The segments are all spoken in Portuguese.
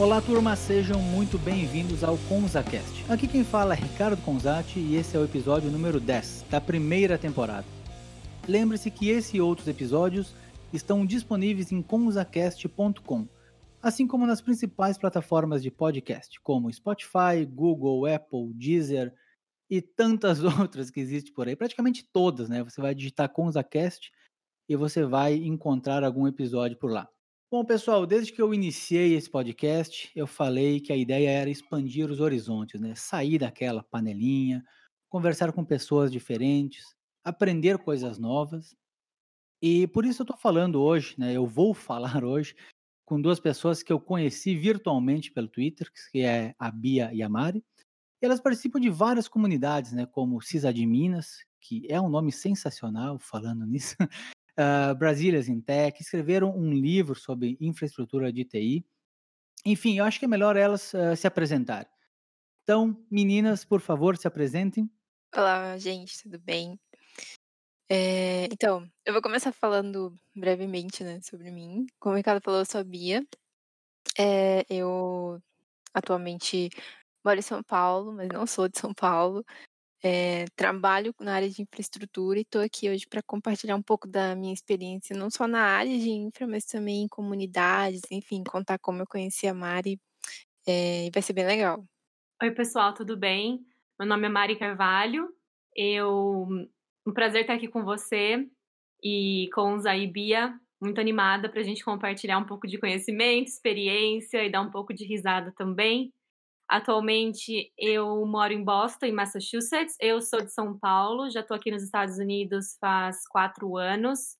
Olá, turma, sejam muito bem-vindos ao ConzaCast. Aqui quem fala é Ricardo Conzati e esse é o episódio número 10 da primeira temporada. Lembre-se que esse e outros episódios estão disponíveis em conzacast.com, assim como nas principais plataformas de podcast, como Spotify, Google, Apple, Deezer e tantas outras que existem por aí, praticamente todas, né? Você vai digitar ConzaCast e você vai encontrar algum episódio por lá. Bom, pessoal, desde que eu iniciei esse podcast, eu falei que a ideia era expandir os horizontes, né? Sair daquela panelinha, conversar com pessoas diferentes, aprender coisas novas. E por isso eu estou falando hoje, né? Eu vou falar hoje com duas pessoas que eu conheci virtualmente pelo Twitter, que é a Bia e a Mari. E elas participam de várias comunidades, né? Como Minas, que é um nome sensacional falando nisso uh, Brasílias in Tech, escreveram um livro sobre infraestrutura de TI. Enfim, eu acho que é melhor elas uh, se apresentarem. Então, meninas, por favor, se apresentem. Olá, gente, tudo bem? É, então, eu vou começar falando brevemente né, sobre mim. Como o Ricardo falou, eu sou a Bia. É, eu atualmente moro em São Paulo, mas não sou de São Paulo. É, trabalho na área de infraestrutura e estou aqui hoje para compartilhar um pouco da minha experiência, não só na área de infra, mas também em comunidades, enfim, contar como eu conheci a Mari. É, vai ser bem legal. Oi, pessoal, tudo bem? Meu nome é Mari Carvalho. Eu um prazer estar aqui com você e com o Zay Bia, muito animada para a gente compartilhar um pouco de conhecimento, experiência e dar um pouco de risada também. Atualmente eu moro em Boston, em Massachusetts. Eu sou de São Paulo, já estou aqui nos Estados Unidos faz quatro anos,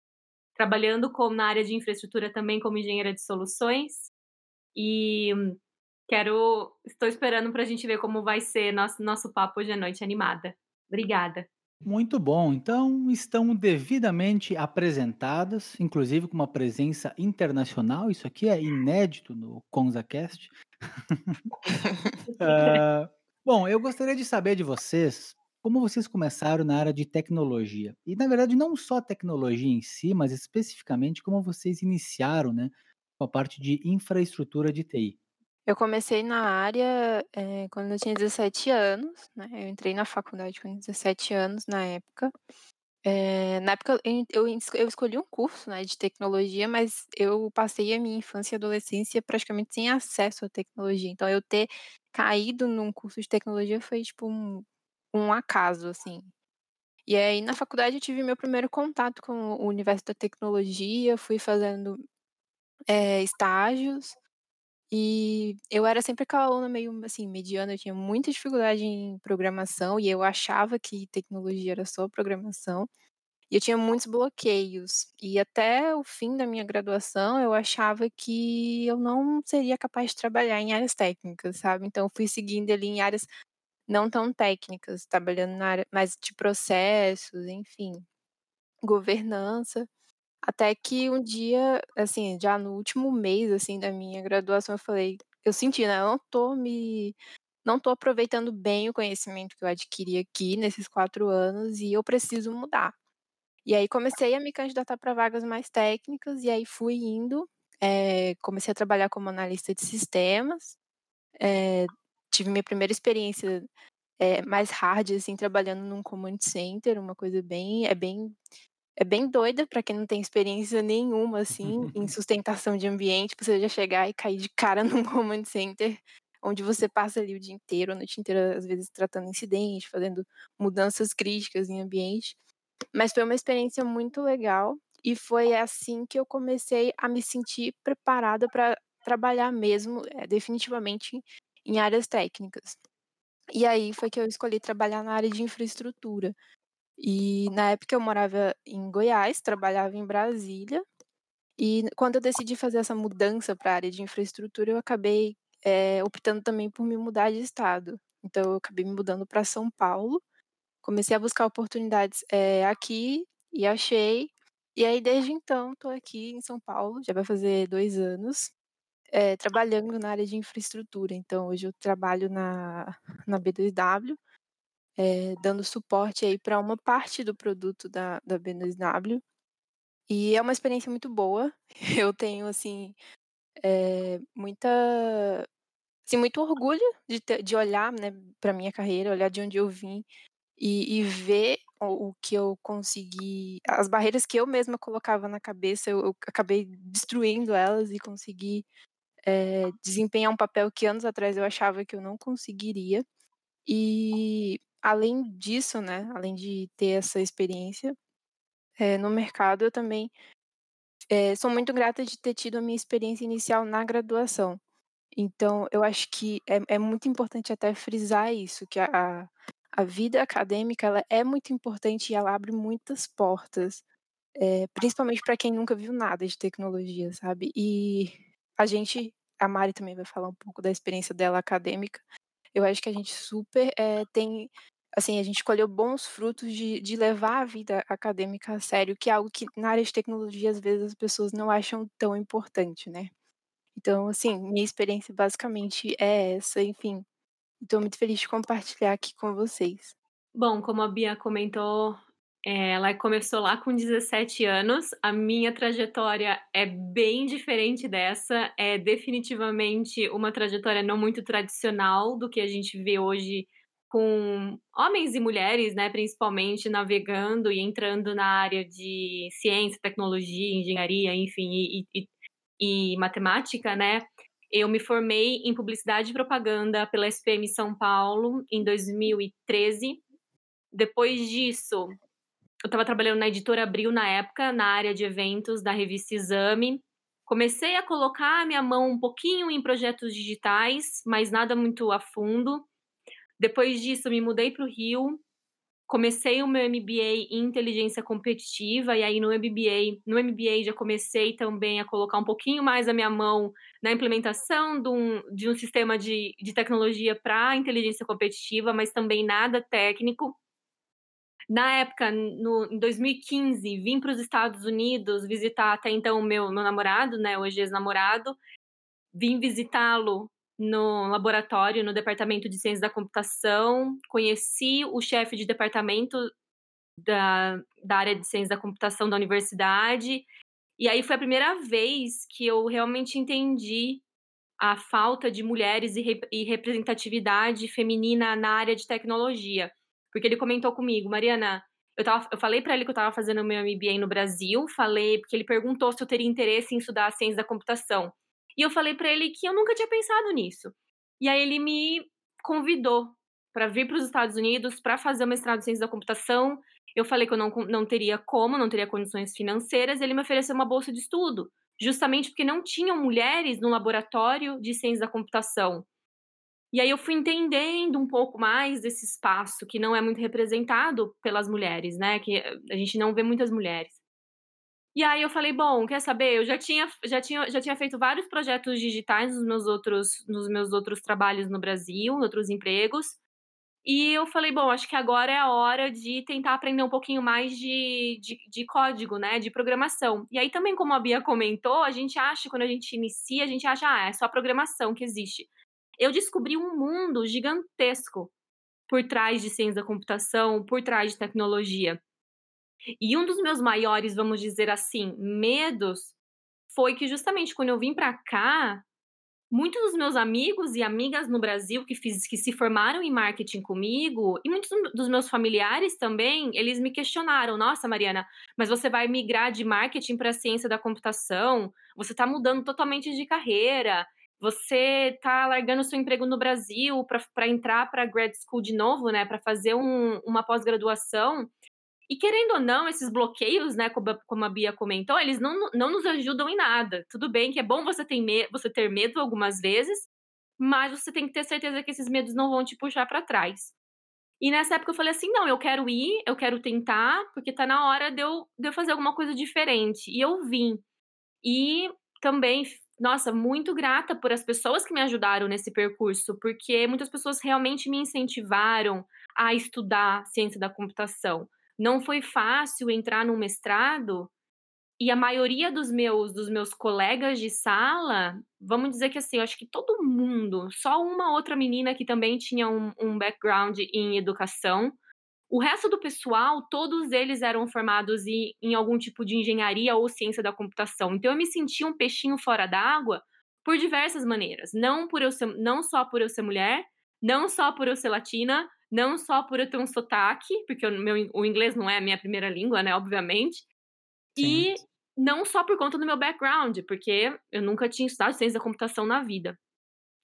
trabalhando na área de infraestrutura também como engenheira de soluções. E quero, estou esperando para a gente ver como vai ser nosso nosso papo hoje à noite animada. Obrigada. Muito bom. Então, estão devidamente apresentadas, inclusive com uma presença internacional. Isso aqui é inédito no ConzaCast uh, bom, eu gostaria de saber de vocês como vocês começaram na área de tecnologia. E, na verdade, não só tecnologia em si, mas especificamente como vocês iniciaram né, com a parte de infraestrutura de TI. Eu comecei na área é, quando eu tinha 17 anos, né? Eu entrei na faculdade com 17 anos na época. É, na época eu, eu escolhi um curso né, de tecnologia, mas eu passei a minha infância e adolescência praticamente sem acesso à tecnologia. Então eu ter caído num curso de tecnologia foi tipo um, um acaso, assim. E aí na faculdade eu tive meu primeiro contato com o universo da tecnologia, fui fazendo é, estágios. E eu era sempre aquela aluna meio assim, mediana, eu tinha muita dificuldade em programação e eu achava que tecnologia era só programação. E eu tinha muitos bloqueios. E até o fim da minha graduação, eu achava que eu não seria capaz de trabalhar em áreas técnicas, sabe? Então eu fui seguindo ali em áreas não tão técnicas, trabalhando na área mais de processos, enfim, governança. Até que um dia, assim, já no último mês, assim, da minha graduação, eu falei, eu senti, né, eu não tô me não tô aproveitando bem o conhecimento que eu adquiri aqui nesses quatro anos e eu preciso mudar. E aí comecei a me candidatar para vagas mais técnicas e aí fui indo, é, comecei a trabalhar como analista de sistemas, é, tive minha primeira experiência é, mais hard, assim, trabalhando num command center, uma coisa bem, é bem é bem doida para quem não tem experiência nenhuma, assim, em sustentação de ambiente, você já chegar e cair de cara num command center, onde você passa ali o dia inteiro, a noite inteira, às vezes tratando incidentes, fazendo mudanças críticas em ambiente. Mas foi uma experiência muito legal e foi assim que eu comecei a me sentir preparada para trabalhar mesmo, é, definitivamente, em áreas técnicas. E aí foi que eu escolhi trabalhar na área de infraestrutura. E na época eu morava em Goiás, trabalhava em Brasília. E quando eu decidi fazer essa mudança para a área de infraestrutura, eu acabei é, optando também por me mudar de estado. Então eu acabei me mudando para São Paulo. Comecei a buscar oportunidades é, aqui e achei. E aí desde então estou aqui em São Paulo, já vai fazer dois anos, é, trabalhando na área de infraestrutura. Então hoje eu trabalho na, na B2W é, dando suporte aí para uma parte do produto da, da B2W. E é uma experiência muito boa. Eu tenho, assim, é, muita, assim, muito orgulho de, ter, de olhar né, para minha carreira, olhar de onde eu vim e, e ver o, o, que eu consegui, as barreiras que eu mesma colocava na cabeça, eu, eu acabei destruindo elas e consegui é, desempenhar um papel que anos atrás eu achava que eu não conseguiria. E além disso, né, além de ter essa experiência é, no mercado, eu também é, sou muito grata de ter tido a minha experiência inicial na graduação. Então, eu acho que é, é muito importante até frisar isso, que a, a vida acadêmica ela é muito importante e ela abre muitas portas, é, principalmente para quem nunca viu nada de tecnologia, sabe? E a gente, a Mari também vai falar um pouco da experiência dela acadêmica. Eu acho que a gente super é, tem assim, a gente colheu bons frutos de, de levar a vida acadêmica a sério, que é algo que na área de tecnologia às vezes as pessoas não acham tão importante, né? Então, assim, minha experiência basicamente é essa, enfim. Estou muito feliz de compartilhar aqui com vocês. Bom, como a Bia comentou, é, ela começou lá com 17 anos. A minha trajetória é bem diferente dessa. É definitivamente uma trajetória não muito tradicional do que a gente vê hoje com homens e mulheres, né, principalmente navegando e entrando na área de ciência, tecnologia, engenharia, enfim, e, e, e matemática, né? Eu me formei em publicidade e propaganda pela SPM São Paulo em 2013. Depois disso, eu estava trabalhando na editora Abril na época, na área de eventos da revista Exame. Comecei a colocar a minha mão um pouquinho em projetos digitais, mas nada muito a fundo. Depois disso, me mudei para o Rio, comecei o meu MBA em inteligência competitiva e aí no MBA, no MBA já comecei também a colocar um pouquinho mais a minha mão na implementação de um, de um sistema de, de tecnologia para inteligência competitiva, mas também nada técnico. Na época, no, em 2015, vim para os Estados Unidos visitar até então o meu, meu namorado, né, hoje ex-namorado. Vim visitá-lo no laboratório, no departamento de ciência da computação, conheci o chefe de departamento da, da área de ciência da computação da universidade, e aí foi a primeira vez que eu realmente entendi a falta de mulheres e, e representatividade feminina na área de tecnologia. Porque ele comentou comigo, Mariana, eu, tava, eu falei para ele que eu estava fazendo meu MBA no Brasil, falei, porque ele perguntou se eu teria interesse em estudar ciência da computação. E eu falei para ele que eu nunca tinha pensado nisso. E aí ele me convidou para vir para os Estados Unidos para fazer o mestrado em ciência da computação. Eu falei que eu não, não teria como, não teria condições financeiras. Ele me ofereceu uma bolsa de estudo, justamente porque não tinham mulheres no laboratório de ciência da computação. E aí eu fui entendendo um pouco mais desse espaço que não é muito representado pelas mulheres, né? Que a gente não vê muitas mulheres. E aí eu falei, bom, quer saber? Eu já tinha, já tinha, já tinha feito vários projetos digitais nos meus outros, nos meus outros trabalhos no Brasil, em outros empregos. E eu falei, bom, acho que agora é a hora de tentar aprender um pouquinho mais de, de, de, código, né? De programação. E aí também, como a Bia comentou, a gente acha, quando a gente inicia, a gente acha, ah, é só programação que existe. Eu descobri um mundo gigantesco por trás de ciência da computação, por trás de tecnologia. E um dos meus maiores, vamos dizer assim, medos foi que justamente quando eu vim para cá, muitos dos meus amigos e amigas no Brasil que, fiz, que se formaram em marketing comigo, e muitos dos meus familiares também, eles me questionaram: nossa, Mariana, mas você vai migrar de marketing para ciência da computação? Você está mudando totalmente de carreira? Você está largando seu emprego no Brasil para entrar para grad school de novo, né? Para fazer um, uma pós-graduação? E querendo ou não, esses bloqueios, né, como a Bia comentou, eles não, não nos ajudam em nada. Tudo bem que é bom você ter, você ter medo algumas vezes, mas você tem que ter certeza que esses medos não vão te puxar para trás. E nessa época eu falei assim: não, eu quero ir, eu quero tentar, porque tá na hora de eu, de eu fazer alguma coisa diferente. E eu vim. E também, nossa, muito grata por as pessoas que me ajudaram nesse percurso, porque muitas pessoas realmente me incentivaram a estudar ciência da computação não foi fácil entrar no mestrado e a maioria dos meus dos meus colegas de sala, vamos dizer que assim, eu acho que todo mundo, só uma outra menina que também tinha um, um background em educação. O resto do pessoal, todos eles eram formados em, em algum tipo de engenharia ou ciência da computação. Então eu me sentia um peixinho fora d'água, por diversas maneiras. Não, por eu ser, não só por eu ser mulher, não só por eu ser latina, não só por eu ter um sotaque, porque o, meu, o inglês não é a minha primeira língua, né, obviamente, Sim. e não só por conta do meu background, porque eu nunca tinha estudado ciência da computação na vida.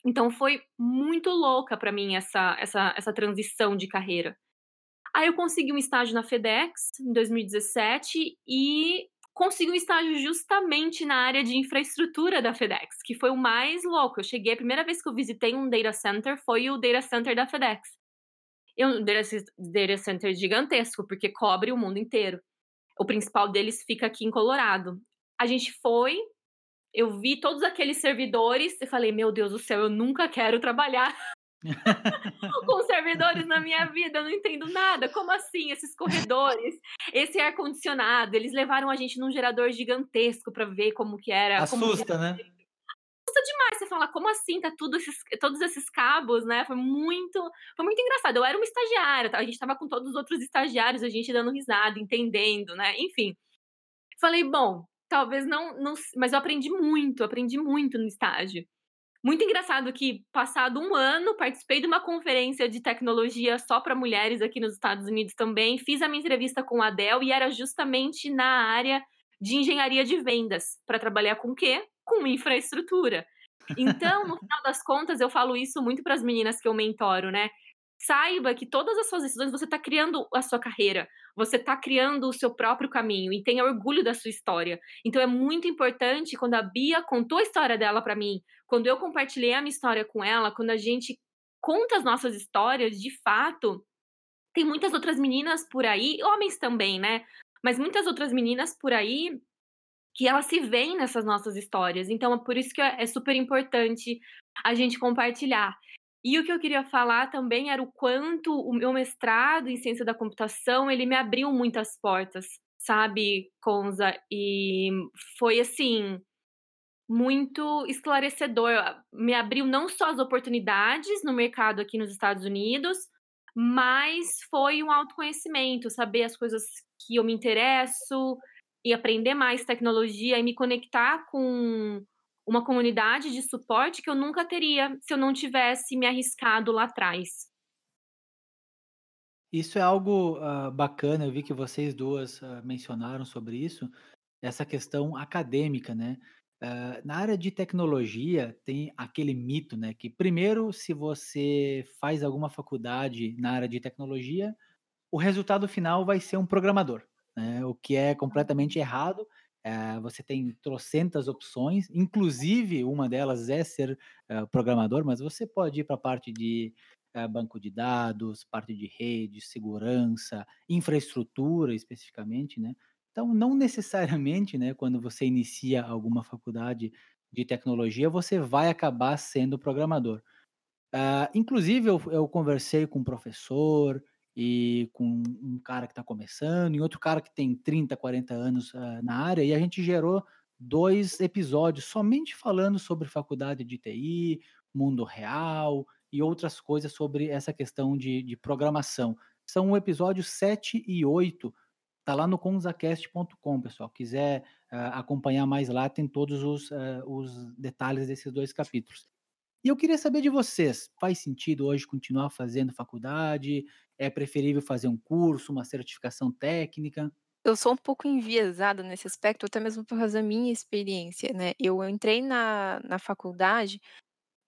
Então foi muito louca para mim essa, essa, essa transição de carreira. Aí eu consegui um estágio na FedEx em 2017 e consegui um estágio justamente na área de infraestrutura da FedEx, que foi o mais louco. Eu cheguei, a primeira vez que eu visitei um data center foi o data center da FedEx. É um data center gigantesco, porque cobre o mundo inteiro. O principal deles fica aqui em Colorado. A gente foi, eu vi todos aqueles servidores e falei: Meu Deus do céu, eu nunca quero trabalhar com servidores na minha vida, eu não entendo nada. Como assim? Esses corredores, esse ar-condicionado, eles levaram a gente num gerador gigantesco para ver como que era. Assusta, né? Assusta demais. Você fala, como assim? Tá tudo esses, todos esses cabos, né? Foi muito, foi muito engraçado. Eu era uma estagiária, a gente tava com todos os outros estagiários, a gente dando risada, entendendo, né? Enfim. Falei, bom, talvez não, não mas eu aprendi muito, aprendi muito no estágio. Muito engraçado que, passado um ano, participei de uma conferência de tecnologia só para mulheres aqui nos Estados Unidos também. Fiz a minha entrevista com a Dell e era justamente na área de engenharia de vendas, para trabalhar com o quê? Com infraestrutura. Então, no final das contas, eu falo isso muito para as meninas que eu mentoro, né? Saiba que todas as suas decisões você está criando a sua carreira, você está criando o seu próprio caminho e tenha orgulho da sua história. Então é muito importante quando a Bia contou a história dela para mim, quando eu compartilhei a minha história com ela, quando a gente conta as nossas histórias, de fato, tem muitas outras meninas por aí, homens também, né? Mas muitas outras meninas por aí que elas se veem nessas nossas histórias. Então é por isso que é super importante a gente compartilhar. E o que eu queria falar também era o quanto o meu mestrado em ciência da computação, ele me abriu muitas portas, sabe, Conza? E foi assim, muito esclarecedor. Me abriu não só as oportunidades no mercado aqui nos Estados Unidos, mas foi um autoconhecimento, saber as coisas que eu me interesso e aprender mais tecnologia e me conectar com uma comunidade de suporte que eu nunca teria se eu não tivesse me arriscado lá atrás. Isso é algo uh, bacana, eu vi que vocês duas uh, mencionaram sobre isso, essa questão acadêmica, né? Uh, na área de tecnologia, tem aquele mito, né? Que primeiro, se você faz alguma faculdade na área de tecnologia, o resultado final vai ser um programador, né? O que é completamente errado eh, você tem trocentas opções, inclusive uma delas é ser uh, programador, mas você pode ir para a parte de uh, banco de dados, parte de rede, segurança, infraestrutura especificamente, né? Então, não necessariamente, né, quando você inicia alguma faculdade de tecnologia, você vai acabar sendo programador. Uh, inclusive, eu, eu conversei com um professor, e com um cara que está começando, e outro cara que tem 30, 40 anos uh, na área, e a gente gerou dois episódios somente falando sobre faculdade de TI, mundo real e outras coisas sobre essa questão de, de programação. São o episódio 7 e 8, tá lá no conzacast.com, pessoal. Quiser uh, acompanhar mais lá, tem todos os, uh, os detalhes desses dois capítulos. E eu queria saber de vocês, faz sentido hoje continuar fazendo faculdade? É preferível fazer um curso, uma certificação técnica? Eu sou um pouco enviesada nesse aspecto, até mesmo por causa da minha experiência, né? Eu entrei na, na faculdade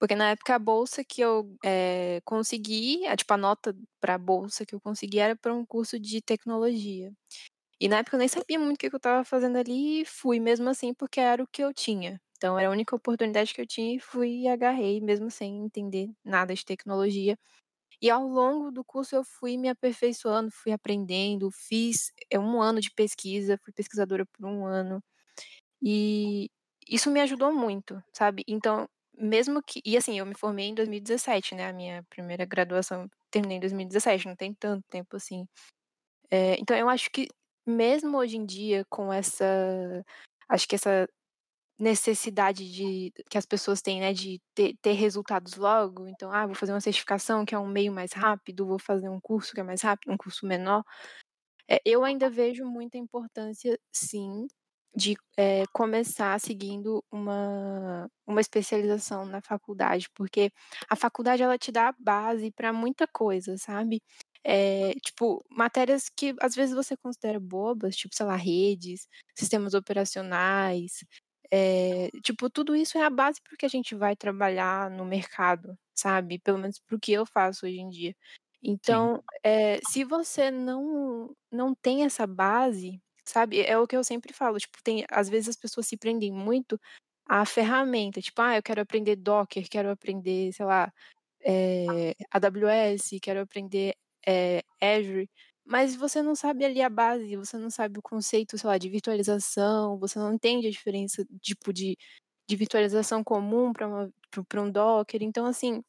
porque na época a bolsa que eu é, consegui, a, tipo, a nota para a bolsa que eu consegui era para um curso de tecnologia. E na época eu nem sabia muito o que eu estava fazendo ali e fui mesmo assim porque era o que eu tinha. Então era a única oportunidade que eu tinha e fui e agarrei, mesmo sem entender nada de tecnologia. E ao longo do curso eu fui me aperfeiçoando, fui aprendendo, fiz é um ano de pesquisa, fui pesquisadora por um ano. E isso me ajudou muito, sabe? Então, mesmo que. E assim, eu me formei em 2017, né? A minha primeira graduação terminei em 2017, não tem tanto tempo assim. É, então, eu acho que mesmo hoje em dia, com essa. Acho que essa necessidade de que as pessoas têm, né, de ter, ter, resultados logo. Então, ah, vou fazer uma certificação que é um meio mais rápido, vou fazer um curso que é mais rápido, um curso menor. É, eu ainda vejo muita importância, sim, de é, começar seguindo uma, uma especialização na faculdade, porque a faculdade ela te dá a base para muita coisa, sabe? É, tipo, matérias que às vezes você considera bobas, tipo, sei lá, redes, sistemas operacionais, é, tipo, tudo isso é a base porque a gente vai trabalhar no mercado, sabe? Pelo menos para o que eu faço hoje em dia. Então, é, se você não, não tem essa base, sabe? É o que eu sempre falo, tipo, tem, às vezes as pessoas se prendem muito à ferramenta, tipo, ah, eu quero aprender Docker, quero aprender, sei lá, é, AWS, quero aprender é, Azure, mas você não sabe ali a base, você não sabe o conceito, sei lá, de virtualização, você não entende a diferença, tipo, de, de virtualização comum para um Docker, então, assim,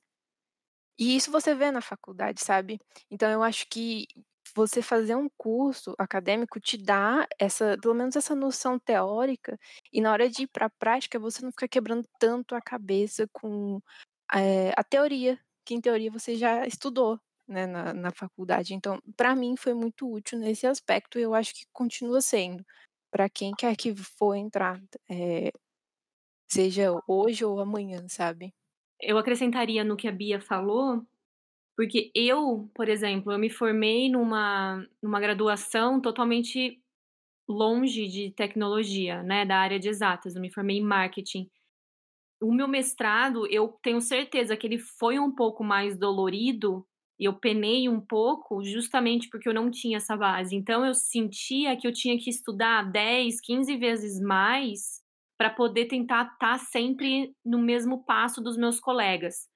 e isso você vê na faculdade, sabe? Então eu acho que você fazer um curso acadêmico te dá essa, pelo menos essa noção teórica, e na hora de ir para a prática você não fica quebrando tanto a cabeça com é, a teoria, que em teoria você já estudou né, na, na faculdade. Então, para mim foi muito útil nesse aspecto e eu acho que continua sendo para quem quer que for entrar, é, seja hoje ou amanhã, sabe? eu acrescentaria no que a Bia falou, porque eu, por exemplo, eu me formei numa, numa graduação totalmente longe de tecnologia, né, da área de exatas. Eu me formei em marketing. O meu mestrado, eu tenho certeza que ele foi um pouco mais dolorido e eu penei um pouco justamente porque eu não tinha essa base. Então eu sentia que eu tinha que estudar 10, 15 vezes mais para poder tentar estar tá sempre no mesmo passo dos meus colegas.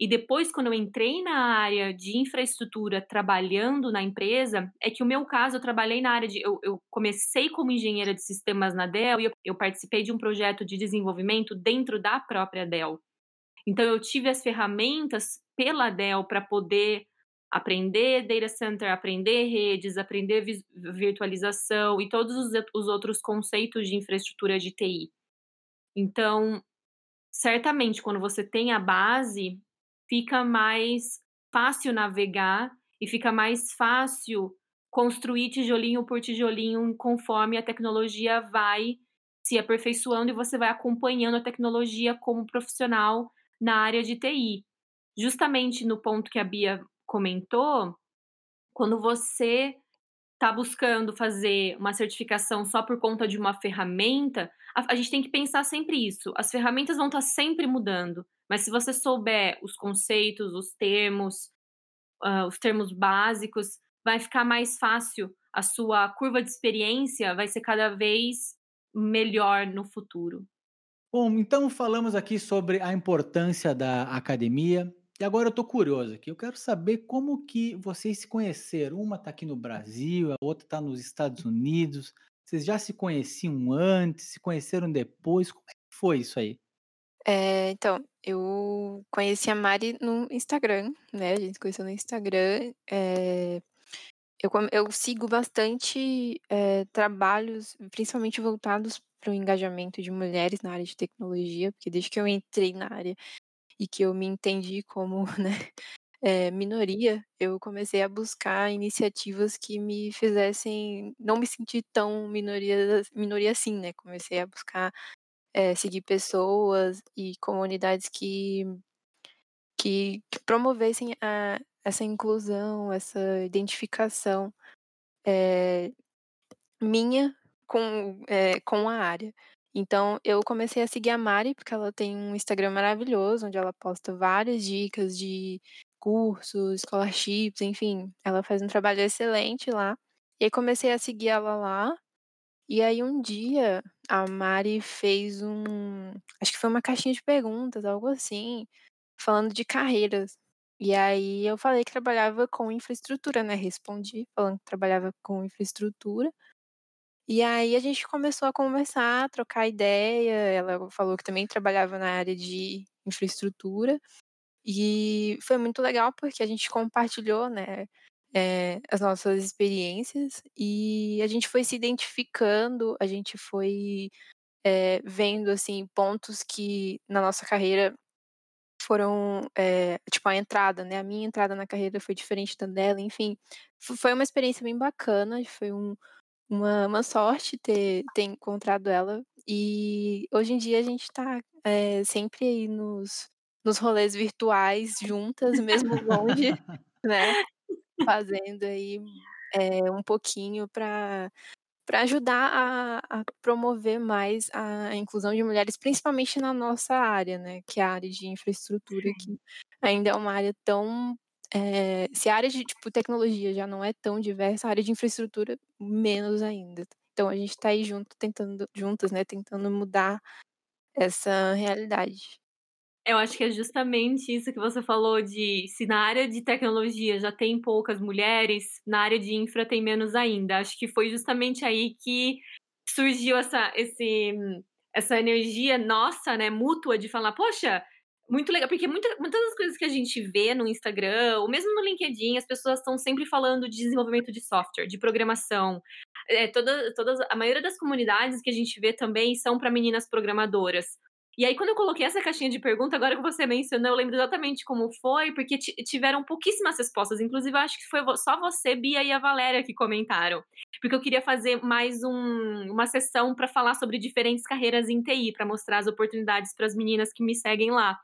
E depois, quando eu entrei na área de infraestrutura, trabalhando na empresa, é que o meu caso, eu trabalhei na área de. Eu, eu comecei como engenheira de sistemas na Dell e eu, eu participei de um projeto de desenvolvimento dentro da própria Dell. Então, eu tive as ferramentas pela Dell para poder aprender data center, aprender redes, aprender virtualização e todos os, os outros conceitos de infraestrutura de TI. Então, certamente, quando você tem a base, fica mais fácil navegar e fica mais fácil construir tijolinho por tijolinho conforme a tecnologia vai se aperfeiçoando e você vai acompanhando a tecnologia como profissional na área de TI. Justamente no ponto que a Bia comentou, quando você está buscando fazer uma certificação só por conta de uma ferramenta, a, a, gente tem que pensar sempre isso. As ferramentas vão estar tá sempre mudando, mas se você souber os conceitos, os termos, uh, os termos básicos, vai ficar mais fácil. A sua curva de experiência vai ser cada vez melhor no futuro. Bom, então falamos aqui sobre a importância da academia, e agora eu estou curioso aqui, eu quero saber como que vocês se conheceram. Uma está aqui no Brasil, a outra está nos Estados Unidos. Vocês já se conheciam antes, se conheceram depois? Como é que foi isso aí? É, então, eu conheci a Mari no Instagram, né? A gente conheceu no Instagram. É, eu, eu sigo bastante é, trabalhos, principalmente voltados para o engajamento de mulheres na área de tecnologia, porque desde que eu entrei na área e que eu me entendi como, né, é, minoria, eu comecei a buscar iniciativas que me fizessem não me sentir tão minoria, minoria assim, né? Comecei a buscar é, seguir pessoas e comunidades que, que, que promovessem a, essa inclusão, essa identificação é, minha com, é, com a área. Então, eu comecei a seguir a Mari, porque ela tem um Instagram maravilhoso, onde ela posta várias dicas de cursos, scholarships, enfim. Ela faz um trabalho excelente lá. E aí comecei a seguir ela lá. E aí um dia a Mari fez um. Acho que foi uma caixinha de perguntas, algo assim, falando de carreiras. E aí eu falei que trabalhava com infraestrutura, né? Respondi falando que trabalhava com infraestrutura. E aí a gente começou a conversar, a trocar ideia. Ela falou que também trabalhava na área de infraestrutura. E foi muito legal porque a gente compartilhou, né, é, as nossas experiências e a gente foi se identificando, a gente foi é, vendo, assim, pontos que na nossa carreira foram, é, tipo, a entrada, né, a minha entrada na carreira foi diferente da dela, enfim. Foi uma experiência bem bacana, foi um, uma, uma sorte ter, ter encontrado ela. E hoje em dia a gente está é, sempre aí nos, nos rolês virtuais juntas, mesmo longe, né? Fazendo aí é, um pouquinho para para ajudar a, a, promover mais a inclusão de mulheres, principalmente na nossa área, né? Que é a área de infraestrutura, Sim. que ainda é uma área tão. É, se a área de tipo, tecnologia já não é tão diversa, a área de infraestrutura menos ainda. Então a gente está aí junto, tentando, juntas, né? Tentando mudar essa realidade. Eu acho que é justamente isso que você falou de se na área de tecnologia já tem poucas mulheres, na área de infra tem menos ainda. Acho que foi justamente aí que surgiu essa, esse, essa energia nossa, né, mútua de falar, poxa, muito legal, porque muita, muitas das coisas que a gente vê no Instagram, ou mesmo no LinkedIn, as pessoas estão sempre falando de desenvolvimento de software, de programação. É, toda, todas, a maioria das comunidades que a gente vê também são para meninas programadoras. E aí, quando eu coloquei essa caixinha de pergunta, agora que você mencionou, eu lembro exatamente como foi, porque tiveram pouquíssimas respostas. Inclusive, eu acho que foi só você, Bia e a Valéria que comentaram. Porque eu queria fazer mais um, uma sessão para falar sobre diferentes carreiras em TI, para mostrar as oportunidades para as meninas que me seguem lá.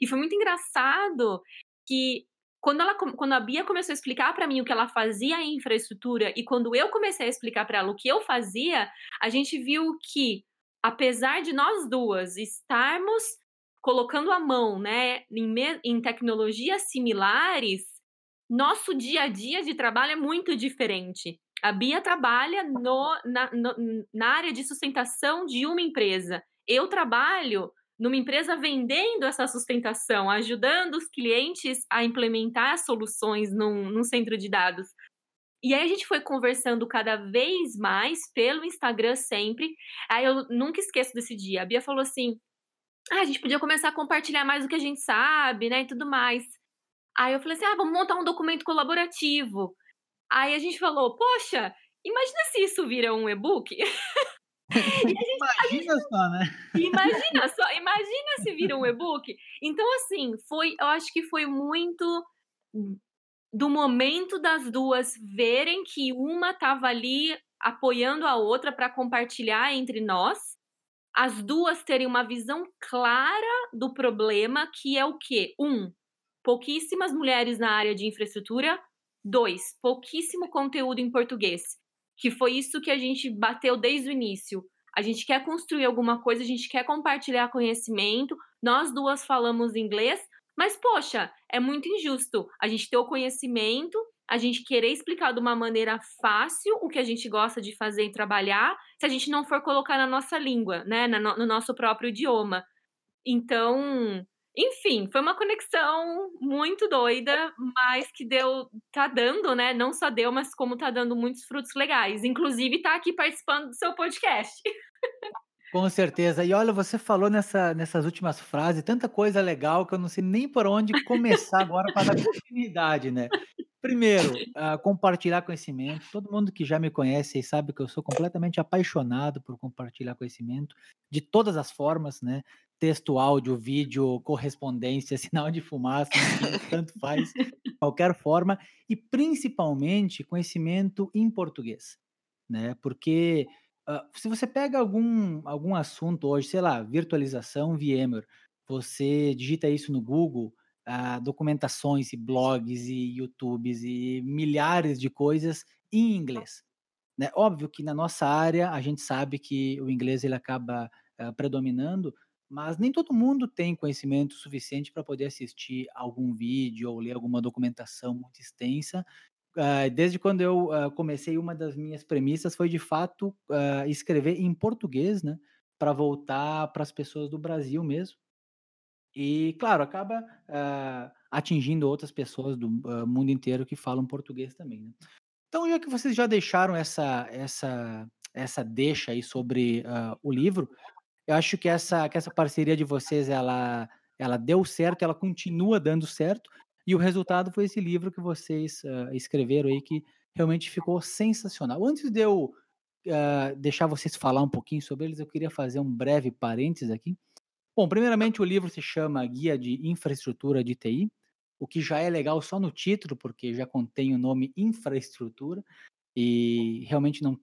E foi muito engraçado que quando, ela, quando a Bia começou a explicar para mim o que ela fazia em infraestrutura e quando eu comecei a explicar para ela o que eu fazia, a gente viu que apesar de nós duas estarmos colocando a mão né, em, em tecnologias similares, nosso dia a dia de trabalho é muito diferente. A Bia trabalha no, na, no, na área de sustentação de uma empresa. Eu trabalho numa empresa vendendo essa sustentação, ajudando os clientes a implementar soluções num, num centro de dados. E aí a gente foi conversando cada vez mais pelo Instagram sempre. Aí eu nunca esqueço desse dia. A Bia falou assim: ah, a gente podia começar a compartilhar mais o que a gente sabe, né? E tudo mais. Aí eu falei assim: ah, vamos montar um documento colaborativo. Aí a gente falou: poxa, imagina se isso vira um e-book. Gente, imagina gente, só, né? Imagina só, imagina se vira um e-book. Então, assim, foi, eu acho que foi muito do momento das duas verem que uma estava ali apoiando a outra para compartilhar entre nós, as duas terem uma visão clara do problema, que é o quê? Um, pouquíssimas mulheres na área de infraestrutura. Dois, pouquíssimo conteúdo em português, que foi isso que a gente bateu desde o início. A gente quer construir alguma coisa, a gente quer compartilhar conhecimento. Nós duas falamos inglês, mas, poxa, é muito injusto a gente ter o conhecimento, a gente querer explicar de uma maneira fácil o que a gente gosta de fazer e trabalhar, se a gente não for colocar na nossa língua, né, no nosso próprio idioma. Então, enfim, foi uma conexão muito doida, mas que deu, tá dando, né? Não só deu, mas como tá dando muitos frutos legais. Inclusive, tá aqui participando do seu podcast. Com certeza. E olha, você falou nessa, nessas últimas frases tanta coisa legal que eu não sei nem por onde começar agora para dar continuidade, né? Primeiro, uh, compartilhar conhecimento. Todo mundo que já me conhece sabe que eu sou completamente apaixonado por compartilhar conhecimento de todas as formas, né? Texto, áudio, vídeo, correspondência, sinal de fumaça, tanto faz, qualquer forma, e principalmente conhecimento em português, né? Porque Uh, se você pega algum, algum assunto hoje, sei lá, virtualização VMware, você digita isso no Google, uh, documentações e blogs e YouTubes e milhares de coisas em inglês. Né? Óbvio que na nossa área a gente sabe que o inglês ele acaba uh, predominando, mas nem todo mundo tem conhecimento suficiente para poder assistir algum vídeo ou ler alguma documentação muito extensa Uh, desde quando eu uh, comecei, uma das minhas premissas foi de fato uh, escrever em português, né? Para voltar para as pessoas do Brasil mesmo. E, claro, acaba atingindo outras pessoas do mundo inteiro que falam português também. Né? Então, já que vocês já deixaram essa, essa, essa deixa aí sobre o livro, eu acho que essa, que essa parceria de vocês ela, ela deu certo, ela continua dando certo. E o resultado foi esse livro que vocês uh, escreveram aí, que realmente ficou sensacional. Antes de eu uh, deixar vocês falar um pouquinho sobre eles, eu queria fazer um breve parênteses aqui. Bom, primeiramente, o livro se chama Guia de Infraestrutura de TI, o que já é legal só no título, porque já contém o nome infraestrutura. e realmente não,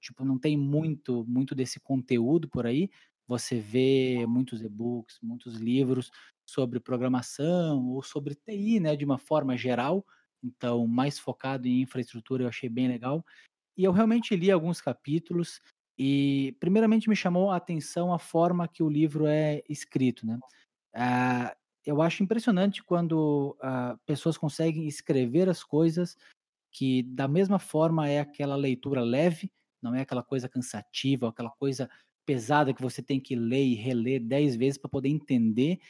tipo, não tem muito, muito desse conteúdo por aí. Você vê muitos e-books, muitos livros sobre programação ou sobre TI, né, de uma forma geral. Então, mais focado em infraestrutura, eu achei bem legal. E eu realmente li alguns capítulos e, primeiramente, me chamou a atenção a forma que o livro é escrito, né? Ah, eu acho impressionante quando ah, pessoas conseguem escrever as coisas que, da mesma forma, é aquela leitura leve, não é aquela coisa cansativa, aquela coisa pesada que você tem que ler e reler dez vezes para poder entender.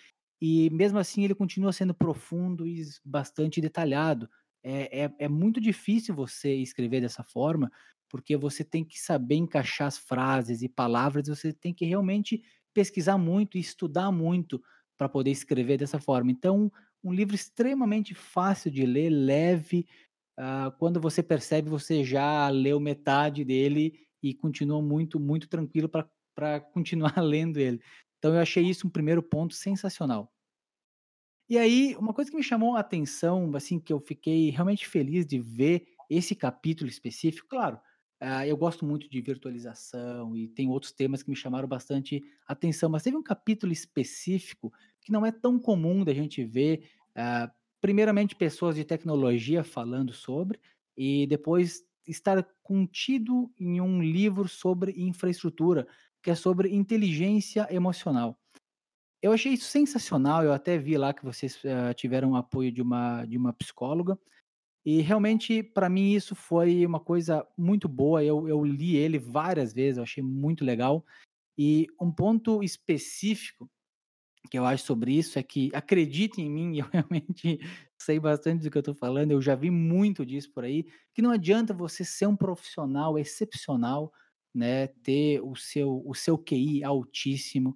E mesmo assim ele continua sendo profundo e bastante detalhado. É, é, é muito difícil você escrever dessa forma, porque você tem que saber encaixar as frases e palavras, você tem que realmente pesquisar muito e estudar muito para poder escrever dessa forma. Então, um livro extremamente fácil de ler, leve. Uh, quando você percebe, você já leu metade dele e continua muito, muito tranquilo para para continuar lendo ele. Então eu achei isso um primeiro ponto sensacional. E aí, uma coisa que me chamou a atenção, assim, que eu fiquei realmente feliz de ver esse capítulo específico, claro, uh, eu gosto muito de virtualização e tem outros temas que me chamaram bastante atenção, mas teve um capítulo específico que não é tão comum da gente ver, uh, primeiramente pessoas de tecnologia falando sobre, e depois estar contido em um livro sobre infraestrutura, que é sobre inteligência emocional. Eu achei isso sensacional, eu até vi lá que vocês uh, tiveram apoio de uma, de uma psicóloga, e realmente, para mim, isso foi uma coisa muito boa. Eu, eu li ele várias vezes, eu achei muito legal. E um ponto específico que eu acho sobre isso é que, acreditem em mim, eu realmente sei bastante do que eu estou falando, eu já vi muito disso por aí, que não adianta você ser um profissional excepcional né, ter o seu, o seu QI altíssimo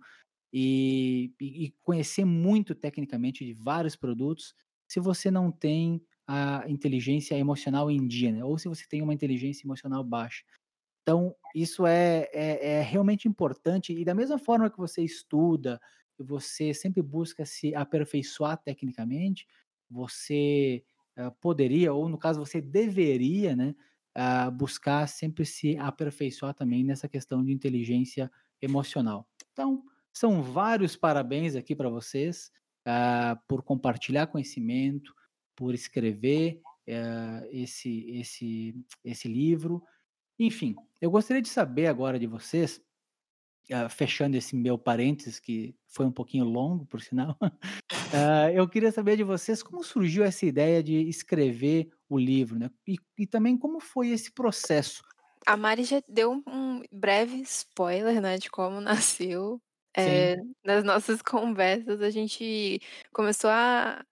e, e conhecer muito tecnicamente de vários produtos, se você não tem a inteligência emocional em dia, né? ou se você tem uma inteligência emocional baixa. Então, isso é, é, é, realmente importante, e da mesma forma que você estuda, você sempre busca se aperfeiçoar tecnicamente, você uh, poderia, ou no caso, você deveria, né, uh, buscar sempre se aperfeiçoar também nessa questão de inteligência emocional. Então, são vários parabéns aqui para vocês uh, por compartilhar conhecimento, por escrever uh, esse, esse, esse livro. Enfim, eu gostaria de saber agora de vocês, uh, fechando esse meu parênteses, que foi um pouquinho longo, por sinal, eu queria saber de vocês como surgiu essa ideia de escrever o livro, né? E, e também como foi esse processo. A Mari já deu um breve spoiler, né, de como nasceu. É, nas nossas conversas, a gente começou a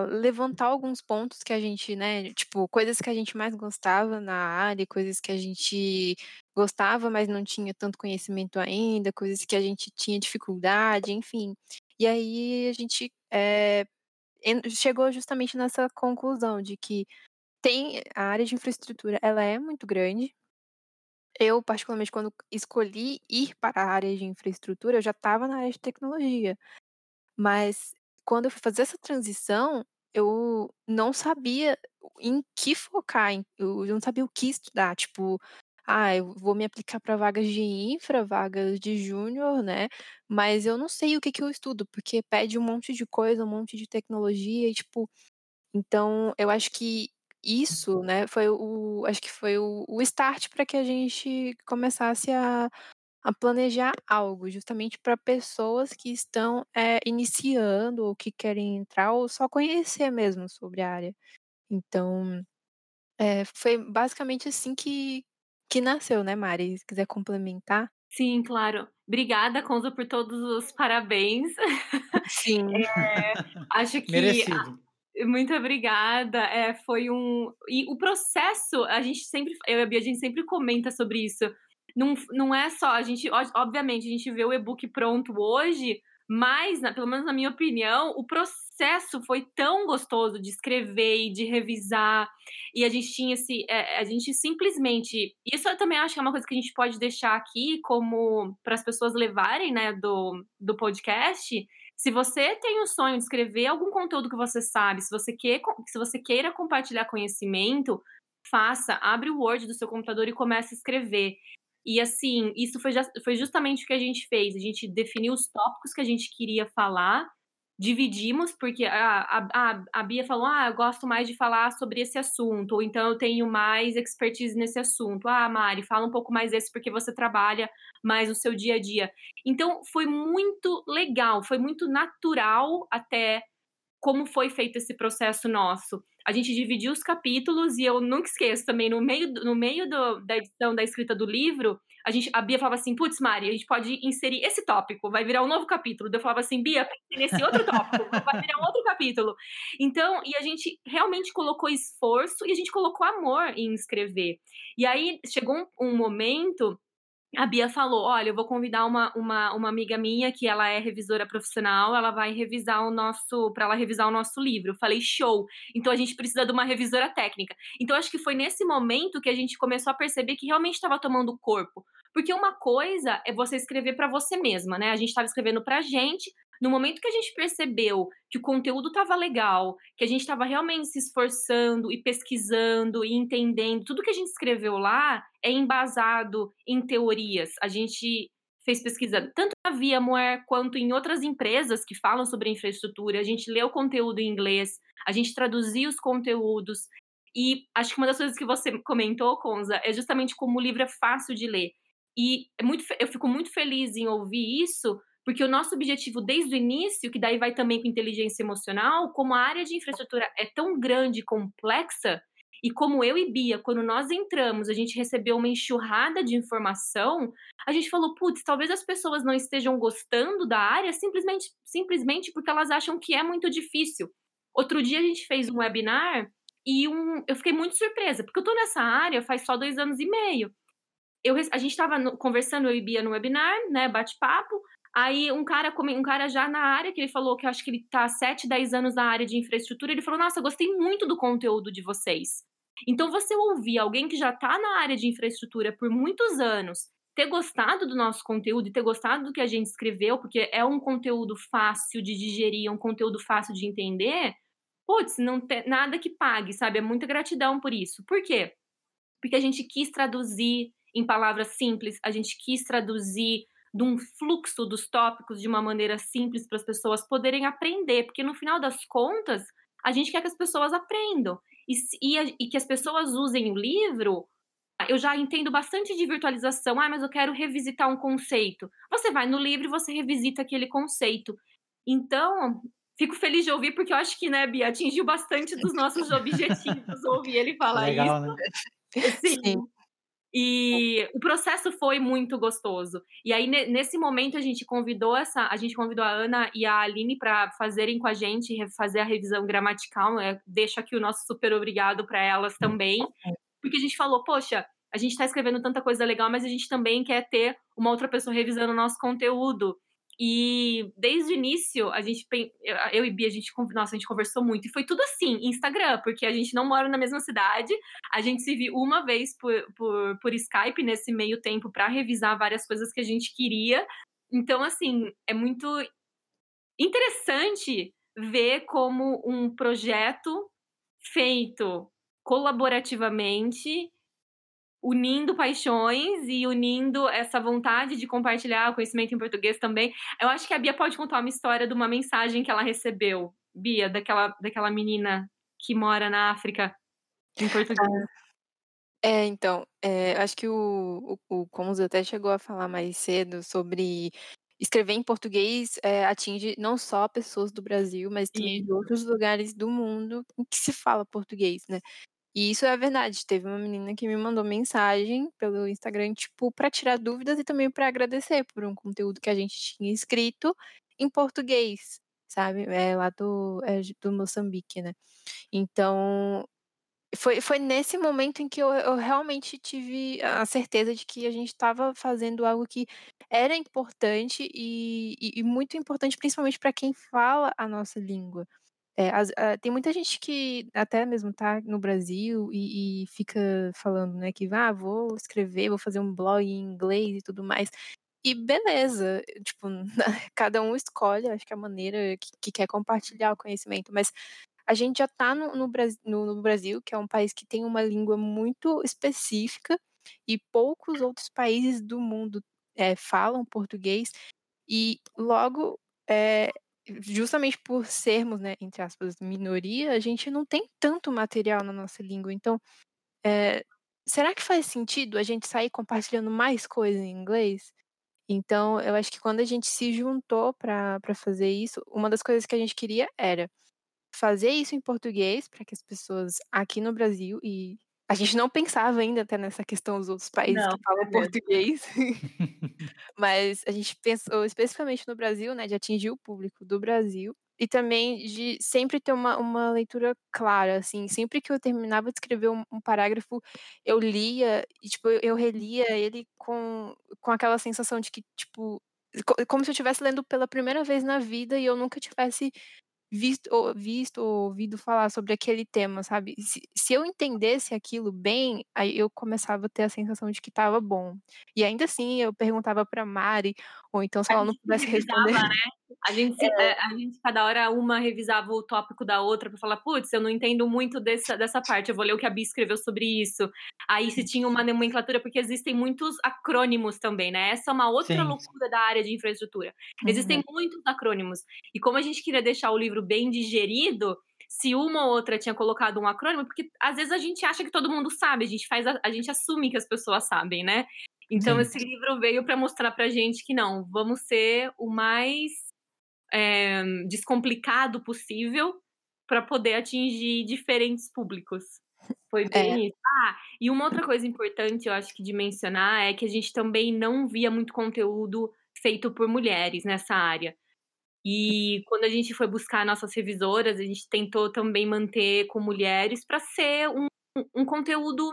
levantar alguns pontos que a gente, né, tipo, coisas que a gente mais gostava na área, coisas que a gente gostava, mas não tinha tanto conhecimento ainda, coisas que a gente tinha dificuldade, enfim. E aí a gente é, chegou justamente nessa conclusão de que tem a área de infraestrutura, ela é muito grande. Eu, particularmente, quando escolhi ir para a área de infraestrutura, eu já estava na área de tecnologia. Mas quando eu fui fazer essa transição, eu não sabia em que focar, eu não sabia o que estudar. Tipo, ah, eu vou me aplicar para vagas de infra, vagas de júnior, né? Mas eu não sei o que que eu estudo, porque pede um monte de coisa, um monte de tecnologia e tipo, então eu acho que isso, né, foi o acho que foi o, o start para que a gente começasse a, a planejar algo, justamente para pessoas que estão é, iniciando ou que querem entrar ou só conhecer mesmo sobre a área. Então, é, foi basicamente assim que, que nasceu, né, Mari? Se quiser complementar. Sim, claro. Obrigada, Conza, por todos os parabéns. Sim. É, acho que. Merecido. Muito obrigada. É, foi um. E o processo, a gente sempre. Eu e a Bia, a gente sempre comenta sobre isso. Não, não é só. A gente, obviamente, a gente vê o e-book pronto hoje, mas, pelo menos na minha opinião, o processo foi tão gostoso de escrever e de revisar. E a gente tinha esse. É, a gente simplesmente. Isso eu também acho que é uma coisa que a gente pode deixar aqui como para as pessoas levarem, né, do, do podcast. Se você tem o sonho de escrever algum conteúdo que você sabe, se você, quer, se você queira compartilhar conhecimento, faça, abre o Word do seu computador e comece a escrever. E assim, isso foi, foi justamente o que a gente fez. A gente definiu os tópicos que a gente queria falar dividimos, porque a, a, a Bia falou: ah, eu gosto mais de falar sobre esse assunto, ou então eu tenho mais expertise nesse assunto. Ah, Mari, fala um pouco mais desse porque você trabalha mais no seu dia a dia. Então foi muito legal, foi muito natural até como foi feito esse processo nosso. A gente dividiu os capítulos e eu nunca esqueço também, no meio, no meio do, da edição da escrita do livro, a, gente, a Bia falava assim, putz, Mari, a gente pode inserir esse tópico, vai virar um novo capítulo. Eu falava assim, Bia, nesse outro tópico, vai virar um outro capítulo. Então, e a gente realmente colocou esforço e a gente colocou amor em escrever. E aí chegou um, um momento a Bia falou: Olha, eu vou convidar uma, uma, uma amiga minha que ela é revisora profissional, ela vai revisar o nosso, para ela revisar o nosso livro. Eu falei: Show! Então a gente precisa de uma revisora técnica. Então acho que foi nesse momento que a gente começou a perceber que realmente estava tomando corpo. Porque uma coisa é você escrever para você mesma, né? A gente estava escrevendo para a gente. No momento que a gente percebeu que o conteúdo estava legal, que a gente estava realmente se esforçando e pesquisando e entendendo, tudo que a gente escreveu lá é embasado em teorias. A gente fez pesquisa tanto na VMware quanto em outras empresas que falam sobre infraestrutura. A gente leu conteúdo em inglês, a gente traduziu os conteúdos. E acho que uma das coisas que você comentou, Conza, é justamente como o livro é fácil de ler. E é muito, eu fico muito feliz em ouvir isso, porque o nosso objetivo desde o início, que daí vai também com inteligência emocional, como a área de infraestrutura é tão grande e complexa, e como eu e Bia, quando nós entramos, a gente recebeu uma enxurrada de informação, a gente falou, putz, talvez as pessoas não estejam gostando da área simplesmente, simplesmente porque elas acham que é muito difícil. Outro dia a gente fez um webinar e um, eu fiquei muito surpresa, porque eu tô nessa área faz só dois anos e meio eu, a gente estava conversando, eu e Bia, no webinar, né, bate-papo, aí um cara, um cara já na área, que ele falou que acho que ele está 7, 10 anos na área de infraestrutura, ele falou, nossa, gostei muito do conteúdo de vocês. Então, você ouvir alguém que já está na área de infraestrutura por muitos anos, ter gostado do nosso conteúdo e ter gostado do que a gente escreveu, porque é um conteúdo fácil de digerir, é um conteúdo fácil de entender, putz, não tem nada que pague, sabe? É muita gratidão por isso. Por quê? Porque a gente quis traduzir em palavras simples, a gente quis traduzir de um fluxo dos tópicos de uma maneira simples para as pessoas poderem aprender, porque no final das contas, a gente quer que as pessoas aprendam e, e, e que as pessoas usem o livro. Eu já entendo bastante de virtualização, ah, mas eu quero revisitar um conceito. Você vai no livro e você revisita aquele conceito. Então, fico feliz de ouvir, porque eu acho que, né, Bia, atingiu bastante dos nossos objetivos ouvir ele falar Legal, isso. Né? Sim. Sim. E o processo foi muito gostoso. E aí, nesse momento, a gente convidou essa, a gente convidou a Ana e a Aline para fazerem com a gente, fazer a revisão gramatical. Né? Deixo aqui o nosso super obrigado para elas também. Porque a gente falou, poxa, a gente está escrevendo tanta coisa legal, mas a gente também quer ter uma outra pessoa revisando o nosso conteúdo. E desde o início, a gente, eu e Bia, a gente, nossa, a gente conversou muito. E foi tudo assim, Instagram, porque a gente não mora na mesma cidade. A gente se viu uma vez por, por, por Skype nesse meio tempo para revisar várias coisas que a gente queria. Então, assim, é muito interessante ver como um projeto feito colaborativamente unindo paixões e unindo essa vontade de compartilhar conhecimento em português também. Eu acho que a Bia pode contar uma história de uma mensagem que ela recebeu, Bia, daquela, daquela menina que mora na África em português. É, então, é, acho que o, o, o Comus até chegou a falar mais cedo sobre escrever em português é, atinge não só pessoas do Brasil, mas também de outros lugares do mundo em que se fala português, né? E isso é verdade. Teve uma menina que me mandou mensagem pelo Instagram, tipo, para tirar dúvidas e também para agradecer por um conteúdo que a gente tinha escrito em português, sabe? É lá do, é do Moçambique, né? Então, foi, foi nesse momento em que eu, eu realmente tive a certeza de que a gente estava fazendo algo que era importante e, e, e muito importante, principalmente para quem fala a nossa língua. É, as, a, tem muita gente que até mesmo tá no Brasil e, e, fica falando, né, que ah, vou escrever, vou fazer um blog em inglês e tudo mais. E beleza, tipo, cada um escolhe, acho que a maneira que, que quer compartilhar o conhecimento, mas a gente já está no, no, no, no Brasil, que é um país que tem uma língua muito específica e poucos outros países do mundo é, falam português e logo é, justamente por sermos, né, entre aspas, minoria, a gente não tem tanto material na nossa língua. Então, é, será que faz sentido a gente sair compartilhando mais coisa em inglês? Então, eu acho que quando a gente se juntou para fazer isso, uma das coisas que a gente queria era fazer isso em português para que as pessoas aqui no Brasil e a gente não pensava ainda até nessa questão dos outros países Não, que falam é português, mas a gente pensou especificamente no Brasil, né, de atingir o público do Brasil e também de sempre ter uma, uma leitura clara, assim, sempre que eu terminava de escrever um, um parágrafo, eu lia e, tipo, eu, relia ele com, com aquela sensação de que, tipo, co- como se eu estivesse lendo pela primeira vez na vida e eu nunca tivesse visto ou visto ou ouvido falar sobre aquele tema, sabe. Se se eu entendesse aquilo bem, aí eu começava a ter a sensação de que estava bom. E ainda assim eu perguntava pra Mari, ou então se A ela não pudesse responder né? A gente, É. é, a gente, cada hora, uma revisava o tópico da outra pra falar, putz, eu não entendo muito dessa, dessa parte, eu vou ler o que a Bia escreveu sobre isso. Aí se tinha uma nomenclatura, porque existem muitos acrônimos também, né? Essa é uma outra Sim. loucura da área de infraestrutura. Existem Uhum. muitos acrônimos. E como a gente queria deixar o livro bem digerido, se uma ou outra tinha colocado um acrônimo, porque às vezes a gente acha que todo mundo sabe, a gente faz a, a gente assume que as pessoas sabem, né? Então Sim. esse livro veio para mostrar pra gente que não, vamos ser o mais é, descomplicado possível para poder atingir diferentes públicos. Foi bem É. isso. Ah, e uma outra coisa importante, eu acho que de mencionar, é que a gente também não via muito conteúdo feito por mulheres nessa área. E quando a gente foi buscar nossas revisoras, a gente tentou também manter com mulheres para ser um, um conteúdo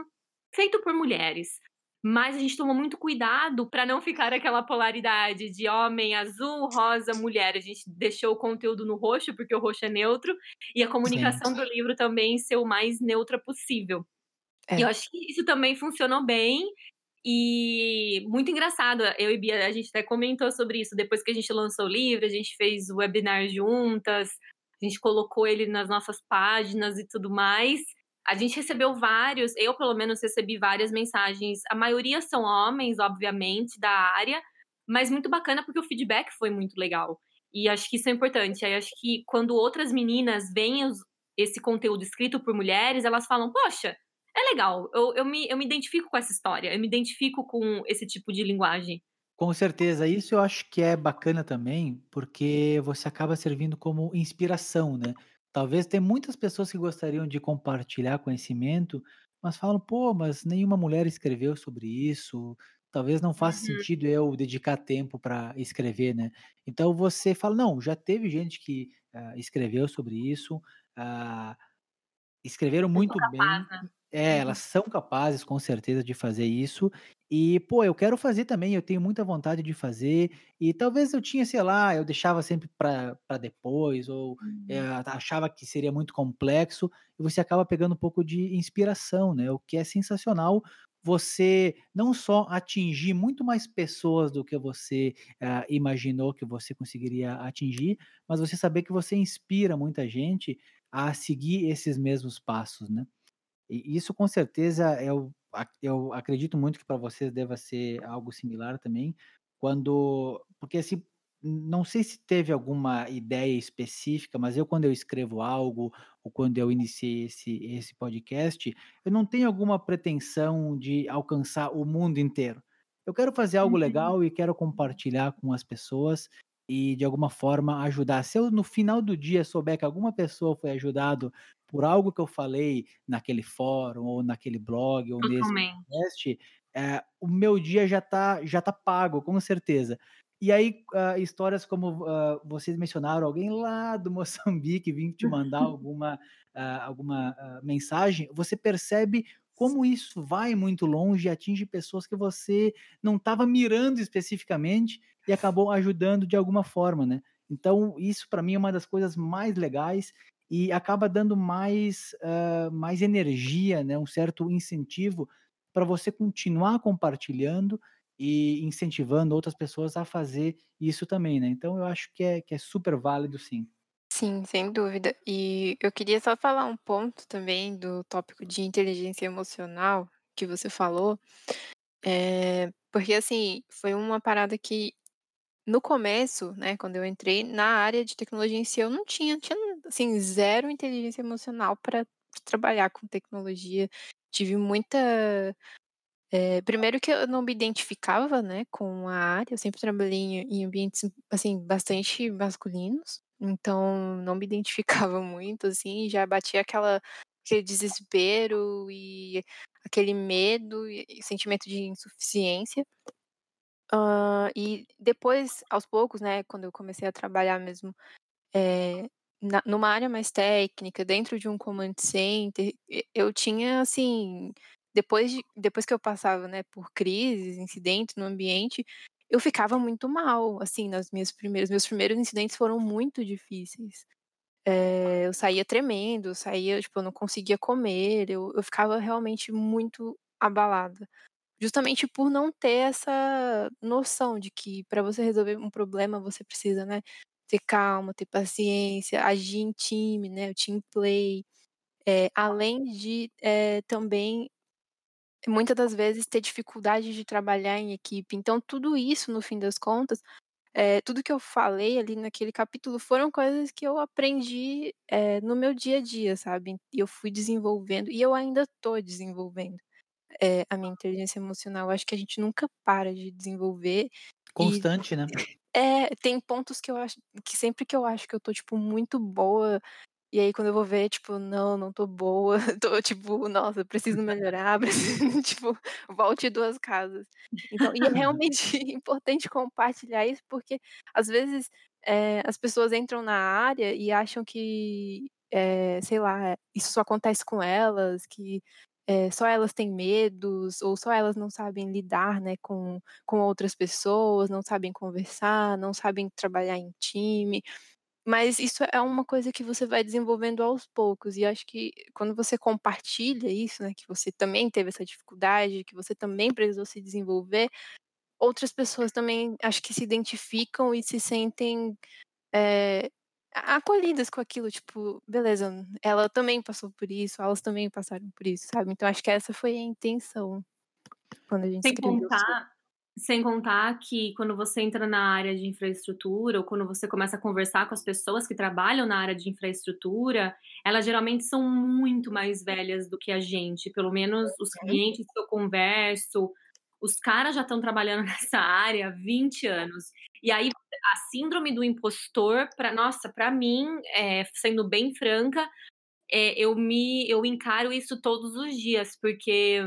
feito por mulheres. Mas a gente tomou muito cuidado para não ficar aquela polaridade de homem azul, rosa, mulher. A gente deixou o conteúdo no roxo, porque o roxo é neutro, e a comunicação do livro também ser o mais neutra possível. É. E eu acho que isso também funcionou bem. E muito engraçado, eu e Bia, a gente até comentou sobre isso. Depois que a gente lançou o livro, a gente fez o webinar juntas, a gente colocou ele nas nossas páginas e tudo mais. A gente recebeu vários, eu pelo menos recebi várias mensagens. A maioria são homens, obviamente, da área, mas muito bacana porque o feedback foi muito legal. E acho que isso é importante. Aí acho que quando outras meninas veem esse conteúdo escrito por mulheres, elas falam: Poxa, é legal, eu, eu, me, eu me identifico com essa história, eu me identifico com esse tipo de linguagem. Com certeza, isso eu acho que é bacana também, porque você acaba servindo como inspiração, né? Talvez tem muitas pessoas que gostariam de compartilhar conhecimento, mas falam, pô, mas nenhuma mulher escreveu sobre isso, talvez não faça Uhum. sentido eu dedicar tempo para escrever, né? Então você fala, não, já teve gente que ah, escreveu sobre isso, ah, escreveram muito bem, né? É, Uhum. elas são capazes, com certeza, de fazer isso. E, pô, eu quero fazer também, eu tenho muita vontade de fazer. E talvez eu tinha, sei lá, eu deixava sempre para depois, ou é, achava que seria muito complexo, e você acaba pegando um pouco de inspiração, né? O que é sensacional você não só atingir muito mais pessoas do que você ah, imaginou que você conseguiria atingir, mas você saber que você inspira muita gente a seguir esses mesmos passos, né? E isso com certeza eu, eu acredito muito que para vocês deva ser algo similar também, quando, porque assim, não sei se teve alguma ideia específica, mas eu quando eu escrevo algo ou quando eu iniciei esse, esse podcast, eu não tenho alguma pretensão de alcançar o mundo inteiro. Eu quero fazer algo Uhum. legal e quero compartilhar com as pessoas e de alguma forma ajudar. Se eu no final do dia souber que alguma pessoa foi ajudado por algo que eu falei naquele fórum ou naquele blog ou nesse podcast, eh, o meu dia já tá já tá pago, com certeza. E aí, ah, histórias como, ah, vocês mencionaram, alguém lá do Moçambique vir te mandar alguma, ah, alguma, mensagem, você percebe como isso vai muito longe e atinge pessoas que você não estava mirando especificamente e acabou ajudando de alguma forma, né. Então isso para mim é uma das coisas mais legais e acaba dando mais, hã, mais energia, né, um certo incentivo para você continuar compartilhando e incentivando outras pessoas a fazer isso também, né. Então eu acho que é que é super válido sim. Sim, sem dúvida. E eu queria só falar um ponto também do tópico de inteligência emocional que você falou, eh, porque, assim, foi uma parada que no começo, né, quando eu entrei na área de tecnologia em si, eu não tinha tinha, assim, zero inteligência emocional para trabalhar com tecnologia. Tive muita eh, primeiro que eu não me identificava, né, com a área, eu sempre trabalhei em em ambientes, assim, bastante masculinos, então não me identificava muito, assim, já batia aquela aquele desespero e aquele medo e sentimento de insuficiência. Hã, e depois, aos poucos, né, quando eu comecei a trabalhar mesmo, eh, na numa área mais técnica, dentro de um command center, eu tinha, assim, depois de depois que eu passava, né, por crises, incidentes no ambiente, eu ficava muito mal, assim, nas minhas primeiras meus primeiros incidentes foram muito difíceis. Eh, eu saía tremendo, eu saía, tipo, eu não conseguia comer, eu eu ficava realmente muito abalada. Justamente por não ter essa noção de que para você resolver um problema você precisa, né, ter calma, ter paciência, agir em time, né, o team play, eh, além de, eh, também muitas das vezes ter dificuldade de trabalhar em equipe. Então tudo isso, no fim das contas, eh, tudo que eu falei ali naquele capítulo foram coisas que eu aprendi, eh, no meu dia a dia, sabe. E eu fui desenvolvendo e eu ainda tô desenvolvendo, eh, a minha inteligência emocional. Acho que a gente nunca para de desenvolver e Constante, né? é, tem pontos que eu acho que sempre que eu acho que eu tô, tipo, muito boa, e aí quando eu vou ver, tipo, não, não tô boa, tô tipo, nossa, preciso melhorar, preciso, tipo, volte 2 casas. Então e é realmente importante compartilhar isso, porque às vezes, eh, as pessoas entram na área e acham que, eh, sei lá, isso só acontece com elas, que, eh, só elas têm medos, ou só elas não sabem lidar, né, com com outras pessoas, não sabem conversar, não sabem trabalhar em time. Mas isso é uma coisa que você vai desenvolvendo aos poucos, e acho que quando você compartilha isso, né, que você também teve essa dificuldade, que você também precisou se desenvolver, outras pessoas também acho que se identificam e se sentem, a acolhidas com aquilo, tipo: "Beleza, ela também passou por isso, elas também passaram por isso", sabe. Então acho que essa foi a intenção quando a gente Sem escreveu contar sem contar que quando você entra na área de infraestrutura ou quando você começa a conversar com as pessoas que trabalham na área de infraestrutura, elas geralmente são muito mais velhas do que a gente, pelo menos os clientes que eu converso, os caras já estão trabalhando nessa área há 20 anos. E aí a síndrome do impostor pra nossa, pra mim, eh, sendo bem franca, eh, eu me eu encaro isso todos os dias, porque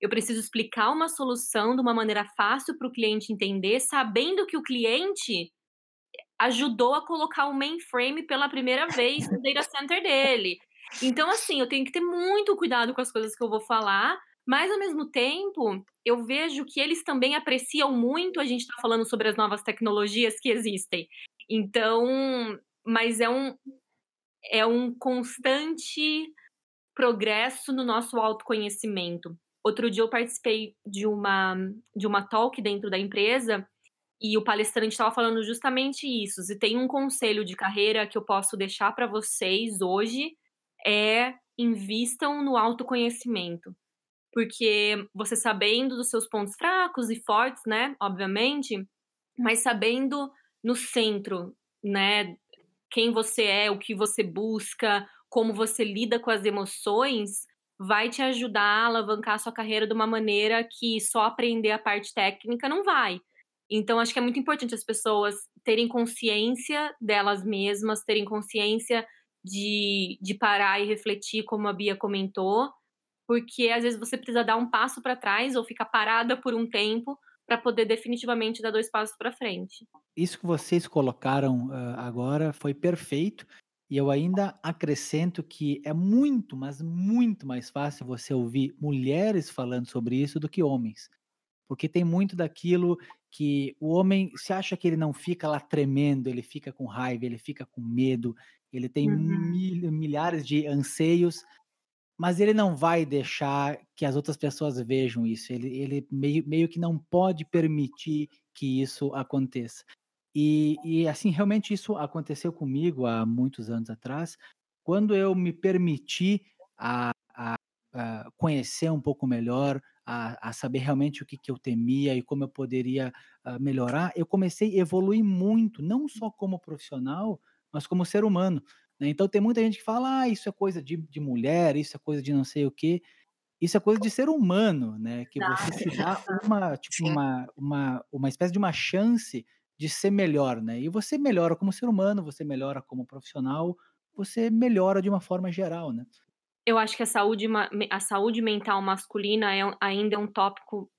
eu preciso explicar uma solução de uma maneira fácil para o cliente entender, sabendo que o cliente ajudou a colocar o mainframe pela primeira vez no data center dele. Então, assim, eu tenho que ter muito cuidado com as coisas que eu vou falar, mas ao mesmo tempo, eu vejo que eles também apreciam muito a gente estar falando sobre as novas tecnologias que existem. Então, mas é um é um constante progresso no nosso autoconhecimento. Outro dia eu participei de uma de uma talk dentro da empresa, e o palestrante estava falando justamente isso, se tem um conselho de carreira que eu posso deixar para vocês hoje, é invistam no autoconhecimento. Porque você sabendo dos seus pontos fracos e fortes, né, obviamente, mas sabendo no centro, né, quem você é, o que você busca, como você lida com as emoções, vai te ajudar a alavancar a sua carreira de uma maneira que só aprender a parte técnica não vai. Então acho que é muito importante as pessoas terem consciência delas mesmas, terem consciência de de parar e refletir, como a Bia comentou, porque às vezes você precisa dar um passo para trás ou ficar parada por um tempo, para poder definitivamente dar 2 passos para frente. Isso que vocês colocaram, hã, agora foi perfeito, e eu ainda acrescento que é muito, mas muito mais fácil você ouvir mulheres falando sobre isso do que homens. Porque tem muito daquilo que o homem se acha que ele não fica lá tremendo, ele fica com raiva, ele fica com medo, ele tem Uhum. mil milhares de anseios, mas ele não vai deixar que as outras pessoas vejam isso, ele ele meio meio que não pode permitir que isso aconteça. E, e assim, realmente isso aconteceu comigo há muitos anos atrás, quando eu me permiti a, a, a conhecer um pouco melhor, a, a, saber realmente o que, que eu temia e como eu poderia uh, melhorar, eu comecei a evoluir muito, não só como profissional, mas como ser humano. Né? Então tem muita gente que fala, ah, isso é coisa de, de mulher, isso é coisa de não sei o quê. Isso é coisa de ser humano, né? Que você se dá uma, tipo, uma, uma, uma espécie de uma chance de ser melhor, né? E você melhora como ser humano, você melhora como profissional, você melhora de uma forma geral, né? Eu acho que a saúde, a saúde mental masculina é, ainda é um tópico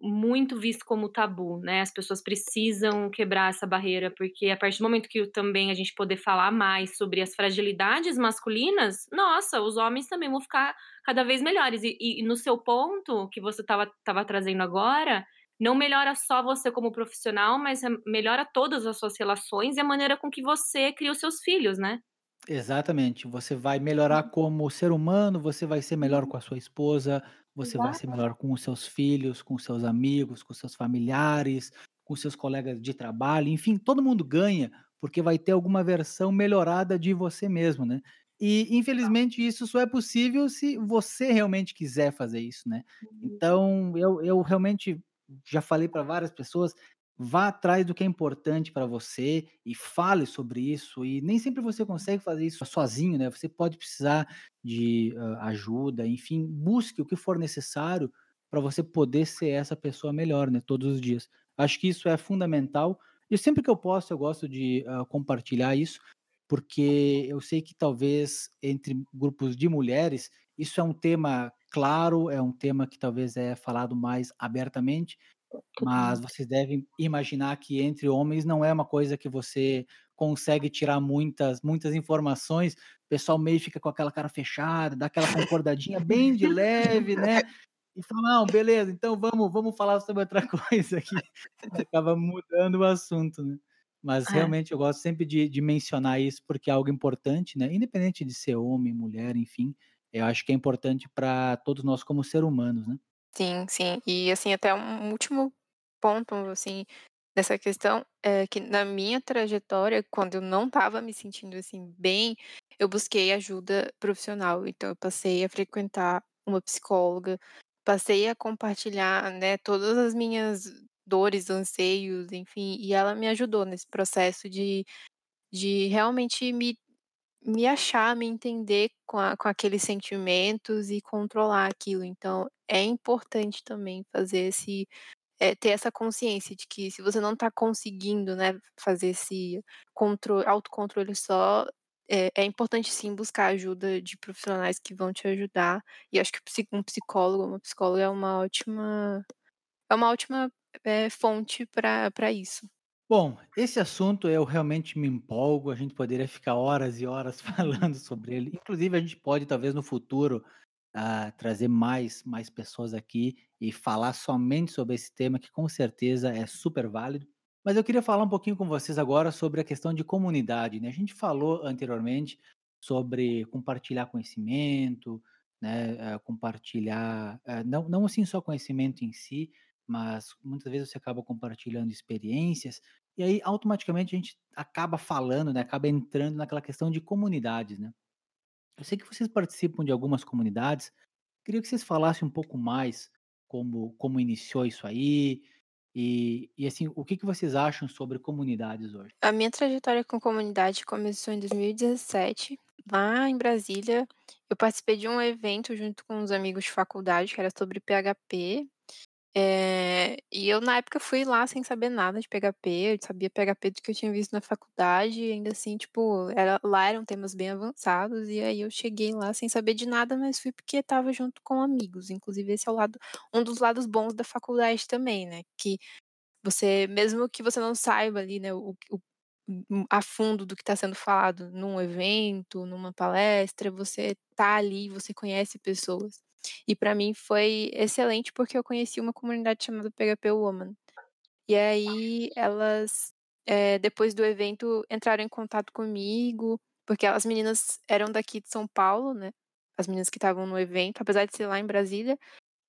muito visto como tabu, né? As pessoas precisam quebrar essa barreira, porque a partir do momento que também a gente poder falar mais sobre as fragilidades masculinas, nossa, os homens também vão ficar cada vez melhores. E, e no seu ponto, que você estava trazendo agora, não melhora só você como profissional, mas melhora todas as suas relações e a maneira com que você cria os seus filhos, né? Exatamente. Você vai melhorar como ser humano, você vai ser melhor com a sua esposa, você vai ser melhor com os seus filhos, com os seus amigos, com os seus familiares, com os seus colegas de trabalho, enfim, todo mundo ganha, porque vai ter alguma versão melhorada de você mesmo, né. E, infelizmente, isso só é possível se você realmente quiser fazer isso, né. Uhum. Então eu eu realmente já falei para várias pessoas Vá atrás do que é importante para você e fale sobre isso. E nem sempre você consegue fazer isso sozinho, né? Você pode precisar de uh, ajuda, enfim, busque o que for necessário para você poder ser essa pessoa melhor, né? Todos os dias. Acho que isso é fundamental. E sempre que eu posso, eu gosto de uh, compartilhar isso, porque eu sei que talvez entre grupos de mulheres isso é um tema claro, é um tema que talvez é falado mais abertamente, mas vocês devem imaginar que entre homens não é uma coisa que você consegue tirar muitas muitas informações, o pessoal meio fica com aquela cara fechada, dá aquela concordadinha bem de leve, né, e fala: "Não, beleza, então vamos vamos falar sobre outra coisa aqui", acaba mudando o assunto, né. Mas É. realmente eu gosto sempre de de mencionar isso, porque é algo importante, né, independente de ser homem, mulher, enfim, eu acho que é importante para todos nós como ser humanos, né. Sim, sim. E, assim, até um último ponto, assim, dessa questão, é que na minha trajetória, quando eu não estava me sentindo, assim, bem, eu busquei ajuda profissional. Então eu passei a frequentar uma psicóloga, passei a compartilhar, né, todas as minhas dores, anseios, enfim, e ela me ajudou nesse processo de de realmente me me achar, me entender com a com aqueles sentimentos e controlar aquilo. Então é importante também fazer esse eh, ter essa consciência de que se você não está conseguindo, né, fazer esse contro autocontrole só, é é importante sim buscar ajuda de profissionais que vão te ajudar. E acho que um psicólogo, uma psicóloga é uma ótima é uma ótima, eh, fonte para isso. Bom, esse assunto eu realmente me empolgo, a gente poderia ficar horas e horas falando sobre ele. Inclusive, a gente pode, talvez no futuro, ah, trazer mais, mais pessoas aqui e falar somente sobre esse tema, que com certeza é super válido. Mas eu queria falar um pouquinho com vocês agora sobre a questão de comunidade. Né? A gente falou anteriormente sobre compartilhar conhecimento, né? eh, compartilhar, eh, não, não assim só conhecimento em si, mas muitas vezes você acaba compartilhando experiências, e aí automaticamente a gente acaba falando, né, acaba entrando naquela questão de comunidades, né. Eu sei que vocês participam de algumas comunidades, queria que vocês falassem um pouco mais como como iniciou isso aí, e e assim, o que que vocês acham sobre comunidades hoje? A minha trajetória com comunidade começou em 2017, lá em Brasília. Eu participei de um evento junto com uns amigos de faculdade que era sobre PHP, Eh, e eu na época fui lá sem saber nada de PHP, eu sabia PHP do que eu tinha visto na faculdade e ainda assim, tipo, era lá eram temas bem avançados, e aí eu cheguei lá sem saber de nada, mas fui porque estava junto com amigos, inclusive esse é o lado um dos lados bons da faculdade também, né, que você mesmo que você não saiba ali, né, o o o a fundo do que está sendo falado num evento, numa palestra, você tá ali, você conhece pessoas. E para mim foi excelente, porque eu conheci uma comunidade chamada PHP Woman. E aí elas, eh, depois do evento entraram em contato comigo, porque as meninas eram daqui de São Paulo, né, as meninas que estavam no evento, apesar de ser lá em Brasília,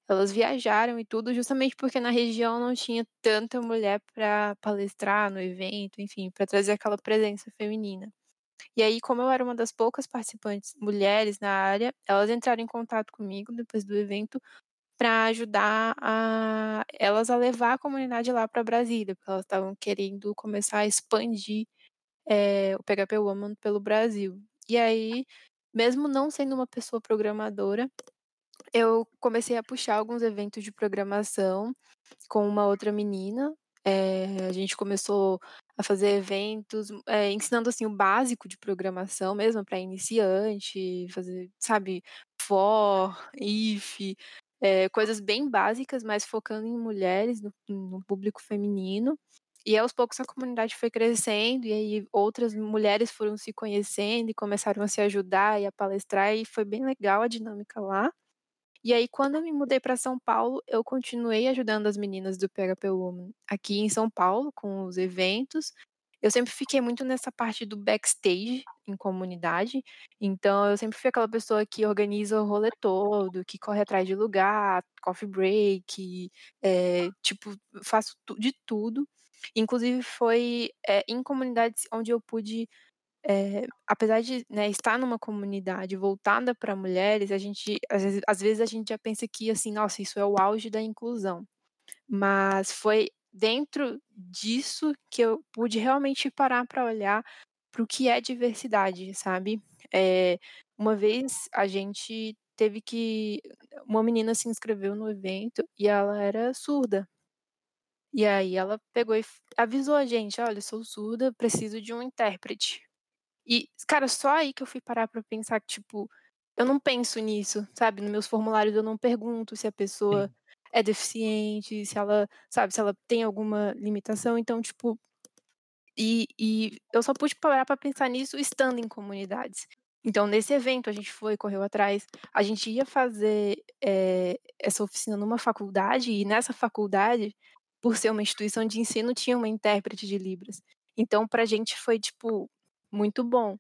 elas viajaram e tudo, justamente porque na região não tinha tanta mulher para palestrar no evento, enfim, para trazer aquela presença feminina. E aí, como eu era uma das poucas participantes mulheres na área, elas entraram em contato comigo depois do evento para ajudar a elas a levar a comunidade lá para Brasília, porque elas estavam querendo começar a expandir é, o PHP Woman pelo Brasil. E aí, mesmo não sendo uma pessoa programadora, eu comecei a puxar alguns eventos de programação com uma outra menina. É, a gente começou a fazer eventos, é, ensinando assim o básico de programação mesmo para iniciante, fazer, sabe, for, if, é, coisas bem básicas, mas focando em mulheres, no, no público feminino. E aos poucos a comunidade foi crescendo, e aí outras mulheres foram se conhecendo e começaram a se ajudar e a palestrar, e foi bem legal a dinâmica lá. E aí, quando eu me mudei para São Paulo, eu continuei ajudando as meninas do PHP Woman aqui em São Paulo, com os eventos. Eu sempre fiquei muito nessa parte do backstage em comunidade, então eu sempre fui aquela pessoa que organiza o rolê todo, que corre atrás de lugar, coffee break, é, tipo, faço de tudo. Inclusive foi é, em comunidades onde eu pude, é, apesar de né, estar numa comunidade voltada para mulheres, a gente às vezes, às vezes a gente já pensa que assim, nossa, isso é o auge da inclusão. Mas foi dentro disso que eu pude realmente parar para olhar para o que é diversidade, sabe? É, uma vez a gente teve que. Uma menina se inscreveu no evento e ela era surda. E aí ela pegou e avisou a gente: olha, sou surda, preciso de um intérprete. E, cara, só aí que eu fui parar pra pensar que, tipo, eu não penso nisso, sabe? Nos meus formulários eu não pergunto se a pessoa Sim. é deficiente, se ela, sabe, se ela tem alguma limitação. Então, tipo. E, e eu só pude parar pra pensar nisso estando em comunidades. Então, nesse evento, a gente foi, correu atrás. A gente ia fazer é, essa oficina numa faculdade, e nessa faculdade por ser uma instituição de ensino, tinha uma intérprete de Libras. Então, para a gente foi, tipo, muito bom.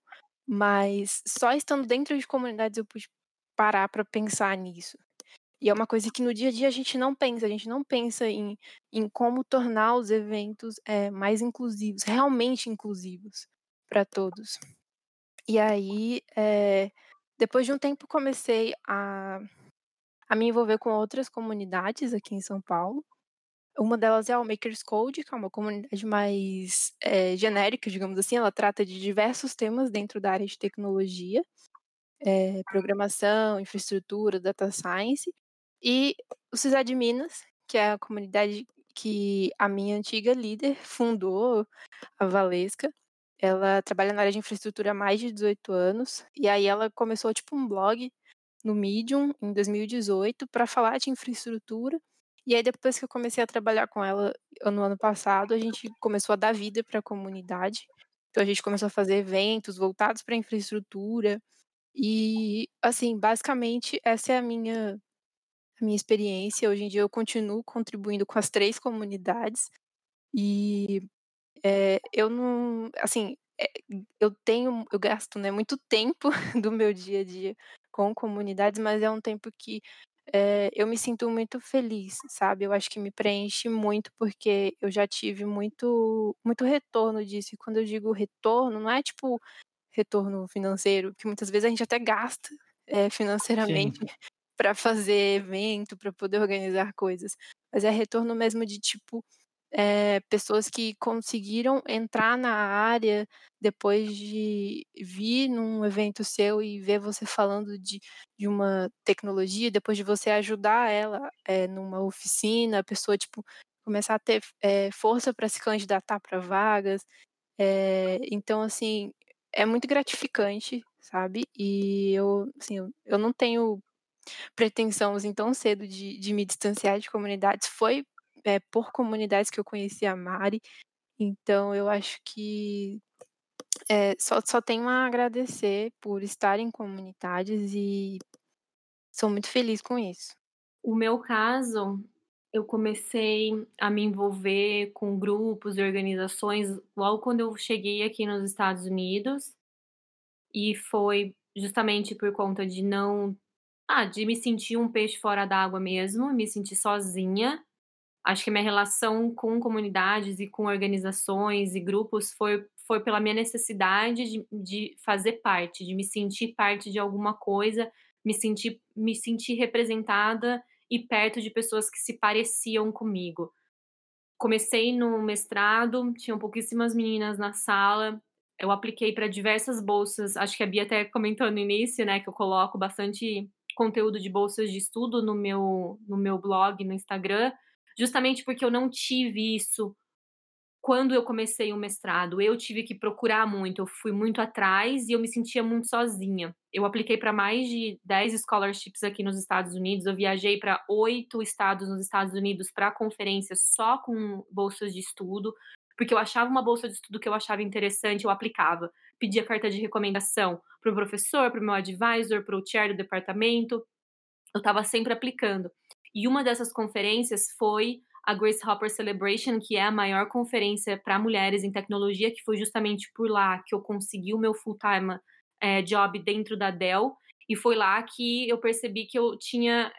Mas só estando dentro de comunidades eu pude parar para pensar nisso. E é uma coisa que no dia a dia a gente não pensa, a gente não pensa em, em como tornar os eventos é, mais inclusivos, realmente inclusivos para todos. E aí, é, depois de um tempo, comecei a, a me envolver com outras comunidades aqui em São Paulo. Uma delas é o Makers Code, que é uma comunidade mais é, genérica, digamos assim. Ela trata de diversos temas dentro da área de tecnologia, é, programação, infraestrutura, data science. E o Minas, que é a comunidade que a minha antiga líder fundou, a Valesca. Ela trabalha na área de infraestrutura há mais de 18 anos. E aí ela começou tipo um blog no Medium em 2018 para falar de infraestrutura e aí, depois que eu comecei a trabalhar com ela no ano passado, a gente começou a dar vida para a comunidade. Então, a gente começou a fazer eventos voltados para a infraestrutura. E, assim, basicamente, essa é a minha, a minha experiência. Hoje em dia, eu continuo contribuindo com as três comunidades. E é, eu não. Assim, é, eu tenho. Eu gasto né, muito tempo do meu dia a dia com comunidades, mas é um tempo que é, eu me sinto muito feliz, sabe? Eu acho que me preenche muito porque eu já tive muito, muito retorno disso. E quando eu digo retorno, não é tipo retorno financeiro, que muitas vezes a gente até gasta é, financeiramente para fazer evento, para poder organizar coisas, mas é retorno mesmo de tipo é, pessoas que conseguiram entrar na área depois de vir num evento seu e ver você falando de, de uma tecnologia, depois de você ajudar ela é, numa oficina, a pessoa tipo começar a ter é, força para se candidatar para vagas. então, assim, é muito gratificante, sabe? E eu, assim, eu, eu não tenho pretensão assim, tão cedo de, de me distanciar de comunidades. Foi é, por comunidades que eu conheci a Mari. Então eu acho que é, só, só tenho a agradecer por estar em comunidades e sou muito feliz com isso. O meu caso, eu comecei a me envolver com grupos e organizações logo quando eu cheguei aqui nos Estados Unidos. E foi justamente por conta de não ah, de me sentir um peixe fora d'água mesmo, me sentir sozinha. Acho que minha relação com comunidades e com organizações e grupos foi, foi pela minha necessidade de, de fazer parte, de me sentir parte de alguma coisa, me sentir, me sentir representada e perto de pessoas que se pareciam comigo. Comecei no mestrado, tinham pouquíssimas meninas na sala, eu apliquei para diversas bolsas, acho que a Bia até comentou no início, né, que eu coloco bastante conteúdo de bolsas de estudo no meu, no meu blog, no Instagram, justamente porque eu não tive isso quando eu comecei o mestrado. Eu tive que procurar muito, eu fui muito atrás e eu me sentia muito sozinha. Eu apliquei para mais de 10 scholarships aqui nos Estados Unidos, eu viajei para oito estados nos Estados Unidos para conferências só com bolsas de estudo, porque eu achava uma bolsa de estudo que eu achava interessante, eu aplicava. Pedia carta de recomendação para o professor, para o meu advisor, para o chair do departamento. Eu estava sempre aplicando. E uma dessas conferências foi a Grace Hopper Celebration, que é a maior conferência para mulheres em tecnologia, que foi justamente por lá que eu consegui o meu full-time é, job dentro da Dell. E foi lá que eu percebi que eu tinha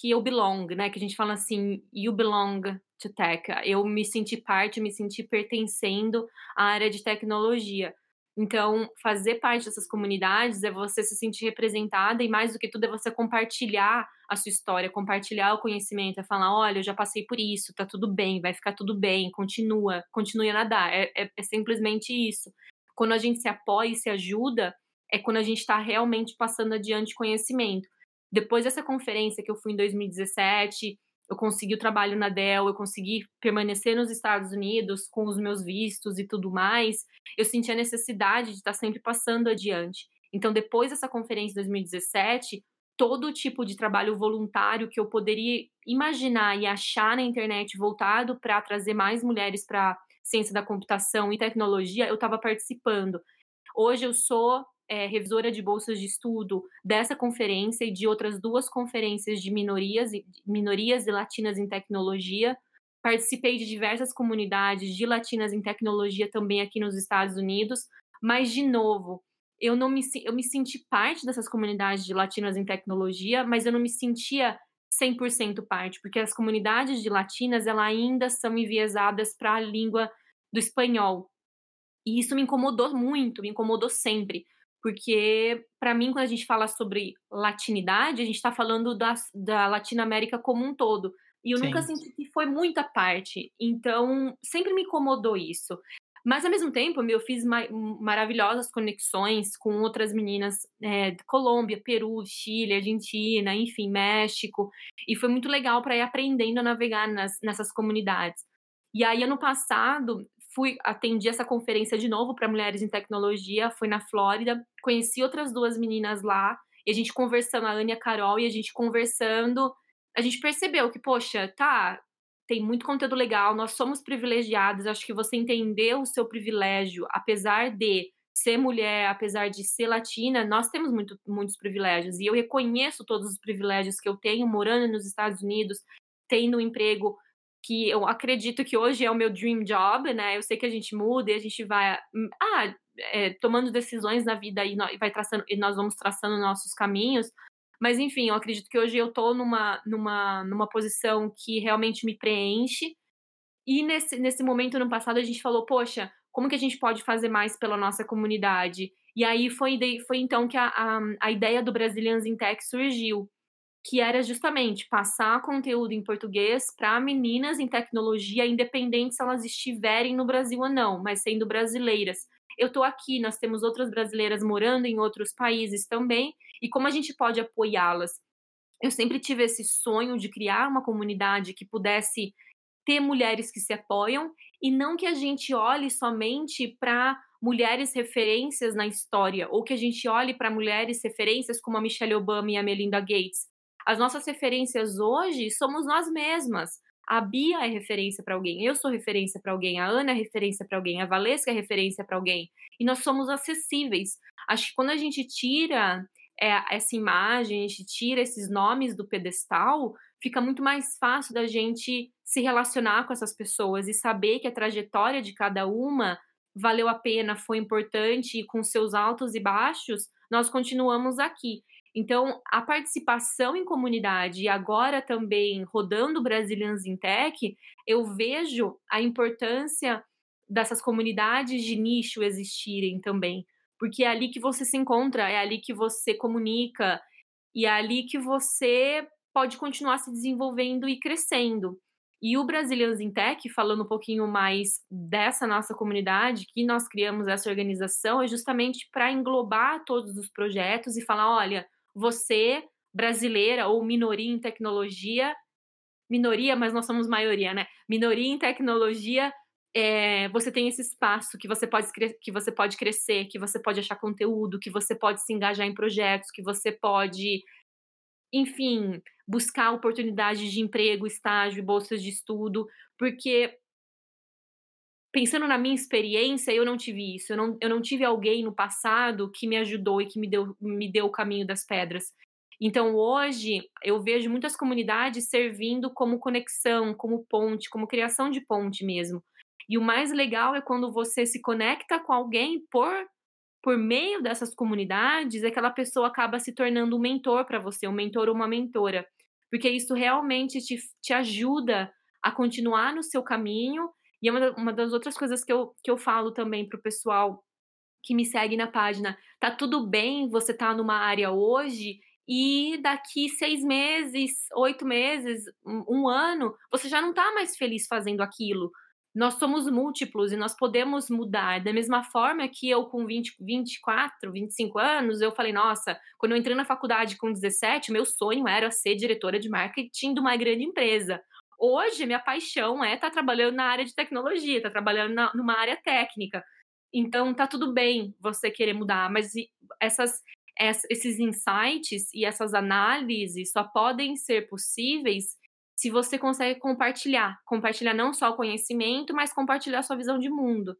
que eu belong, né? Que a gente fala assim, you belong to tech. Eu me senti parte, me senti pertencendo à área de tecnologia. Então, fazer parte dessas comunidades é você se sentir representada e, mais do que tudo, é você compartilhar a sua história, compartilhar o conhecimento, é falar: olha, eu já passei por isso, tá tudo bem, vai ficar tudo bem, continua, continue a nadar. É, é, é simplesmente isso. Quando a gente se apoia e se ajuda, é quando a gente está realmente passando adiante conhecimento. Depois dessa conferência que eu fui em 2017, eu consegui o trabalho na Dell, eu consegui permanecer nos Estados Unidos com os meus vistos e tudo mais, eu senti a necessidade de estar sempre passando adiante. Então, depois dessa conferência de 2017, todo tipo de trabalho voluntário que eu poderia imaginar e achar na internet voltado para trazer mais mulheres para ciência da computação e tecnologia, eu estava participando. Hoje eu sou é, revisora de bolsas de estudo dessa conferência e de outras duas conferências de minorias, minorias e latinas em tecnologia. Participei de diversas comunidades de latinas em tecnologia também aqui nos Estados Unidos, mas, de novo, eu não me, eu me senti parte dessas comunidades de latinas em tecnologia, mas eu não me sentia 100% parte, porque as comunidades de latinas ela ainda são enviesadas para a língua do espanhol. E isso me incomodou muito, me incomodou sempre, porque para mim quando a gente fala sobre latinidade a gente está falando da, da Latinoamérica como um todo e eu Sim. nunca senti que foi muita parte então sempre me incomodou isso mas ao mesmo tempo eu fiz ma maravilhosas conexões com outras meninas é, de Colômbia, Peru, Chile, Argentina, enfim, México e foi muito legal para ir aprendendo a navegar nas, nessas comunidades e aí ano passado fui atendi essa conferência de novo para mulheres em tecnologia, foi na Flórida, conheci outras duas meninas lá, e a gente conversando, a Ana e a Carol, e a gente conversando, a gente percebeu que, poxa, tá, tem muito conteúdo legal, nós somos privilegiados, acho que você entendeu o seu privilégio, apesar de ser mulher, apesar de ser latina, nós temos muito, muitos privilégios, e eu reconheço todos os privilégios que eu tenho morando nos Estados Unidos, tendo um emprego que eu acredito que hoje é o meu dream job, né? Eu sei que a gente muda e a gente vai hum, ah, é, tomando decisões na vida e, nós, vai traçando, e nós vamos traçando nossos caminhos. Mas enfim, eu acredito que hoje eu estou numa, numa, numa posição que realmente me preenche. E nesse, nesse momento, no passado, a gente falou, poxa, como que a gente pode fazer mais pela nossa comunidade? E aí foi, foi então que a, a, a ideia do Brazilians in Tech surgiu que era justamente passar conteúdo em português para meninas em tecnologia, independente se elas estiverem no Brasil ou não, mas sendo brasileiras. Eu estou aqui, nós temos outras brasileiras morando em outros países também, e como a gente pode apoiá-las? Eu sempre tive esse sonho de criar uma comunidade que pudesse ter mulheres que se apoiam e não que a gente olhe somente para mulheres referências na história ou que a gente olhe para mulheres referências como a Michelle Obama e a Melinda Gates, as nossas referências hoje somos nós mesmas. A Bia é referência para alguém, eu sou referência para alguém, a Ana é referência para alguém, a Valesca é referência para alguém. E nós somos acessíveis. Acho que quando a gente tira é, essa imagem, a gente tira esses nomes do pedestal, fica muito mais fácil da gente se relacionar com essas pessoas e saber que a trajetória de cada uma valeu a pena, foi importante e com seus altos e baixos, nós continuamos aqui. Então, a participação em comunidade e agora também rodando Brazilians in Tech, eu vejo a importância dessas comunidades de nicho existirem também, porque é ali que você se encontra, é ali que você comunica e é ali que você pode continuar se desenvolvendo e crescendo. E o Brazilians in Tech, falando um pouquinho mais dessa nossa comunidade, que nós criamos essa organização, é justamente para englobar todos os projetos e falar: olha, você, brasileira ou minoria em tecnologia, minoria, mas nós somos maioria, né? Minoria em tecnologia, é, você tem esse espaço que você pode que você pode crescer, que você pode achar conteúdo, que você pode se engajar em projetos, que você pode enfim, buscar oportunidades de emprego, estágio, bolsas de estudo, porque pensando na minha experiência, eu não tive isso. Eu não, eu não tive alguém no passado que me ajudou e que me deu, me deu o caminho das pedras. Então, hoje, eu vejo muitas comunidades servindo como conexão, como ponte, como criação de ponte mesmo. E o mais legal é quando você se conecta com alguém por por meio dessas comunidades, aquela pessoa acaba se tornando um mentor para você, um mentor ou uma mentora, porque isso realmente te, te ajuda a continuar no seu caminho. E é uma, uma das outras coisas que eu, que eu falo também para o pessoal que me segue na página. Tá tudo bem você tá numa área hoje e daqui seis meses, oito meses, um, um ano, você já não tá mais feliz fazendo aquilo nós somos múltiplos e nós podemos mudar. Da mesma forma que eu, com 20, 24, 25 anos, eu falei, nossa, quando eu entrei na faculdade com 17, meu sonho era ser diretora de marketing de uma grande empresa. Hoje, minha paixão é estar tá trabalhando na área de tecnologia, estar tá trabalhando na, numa área técnica. Então, tá tudo bem você querer mudar, mas essas, esses insights e essas análises só podem ser possíveis se você consegue compartilhar, compartilhar não só o conhecimento, mas compartilhar a sua visão de mundo.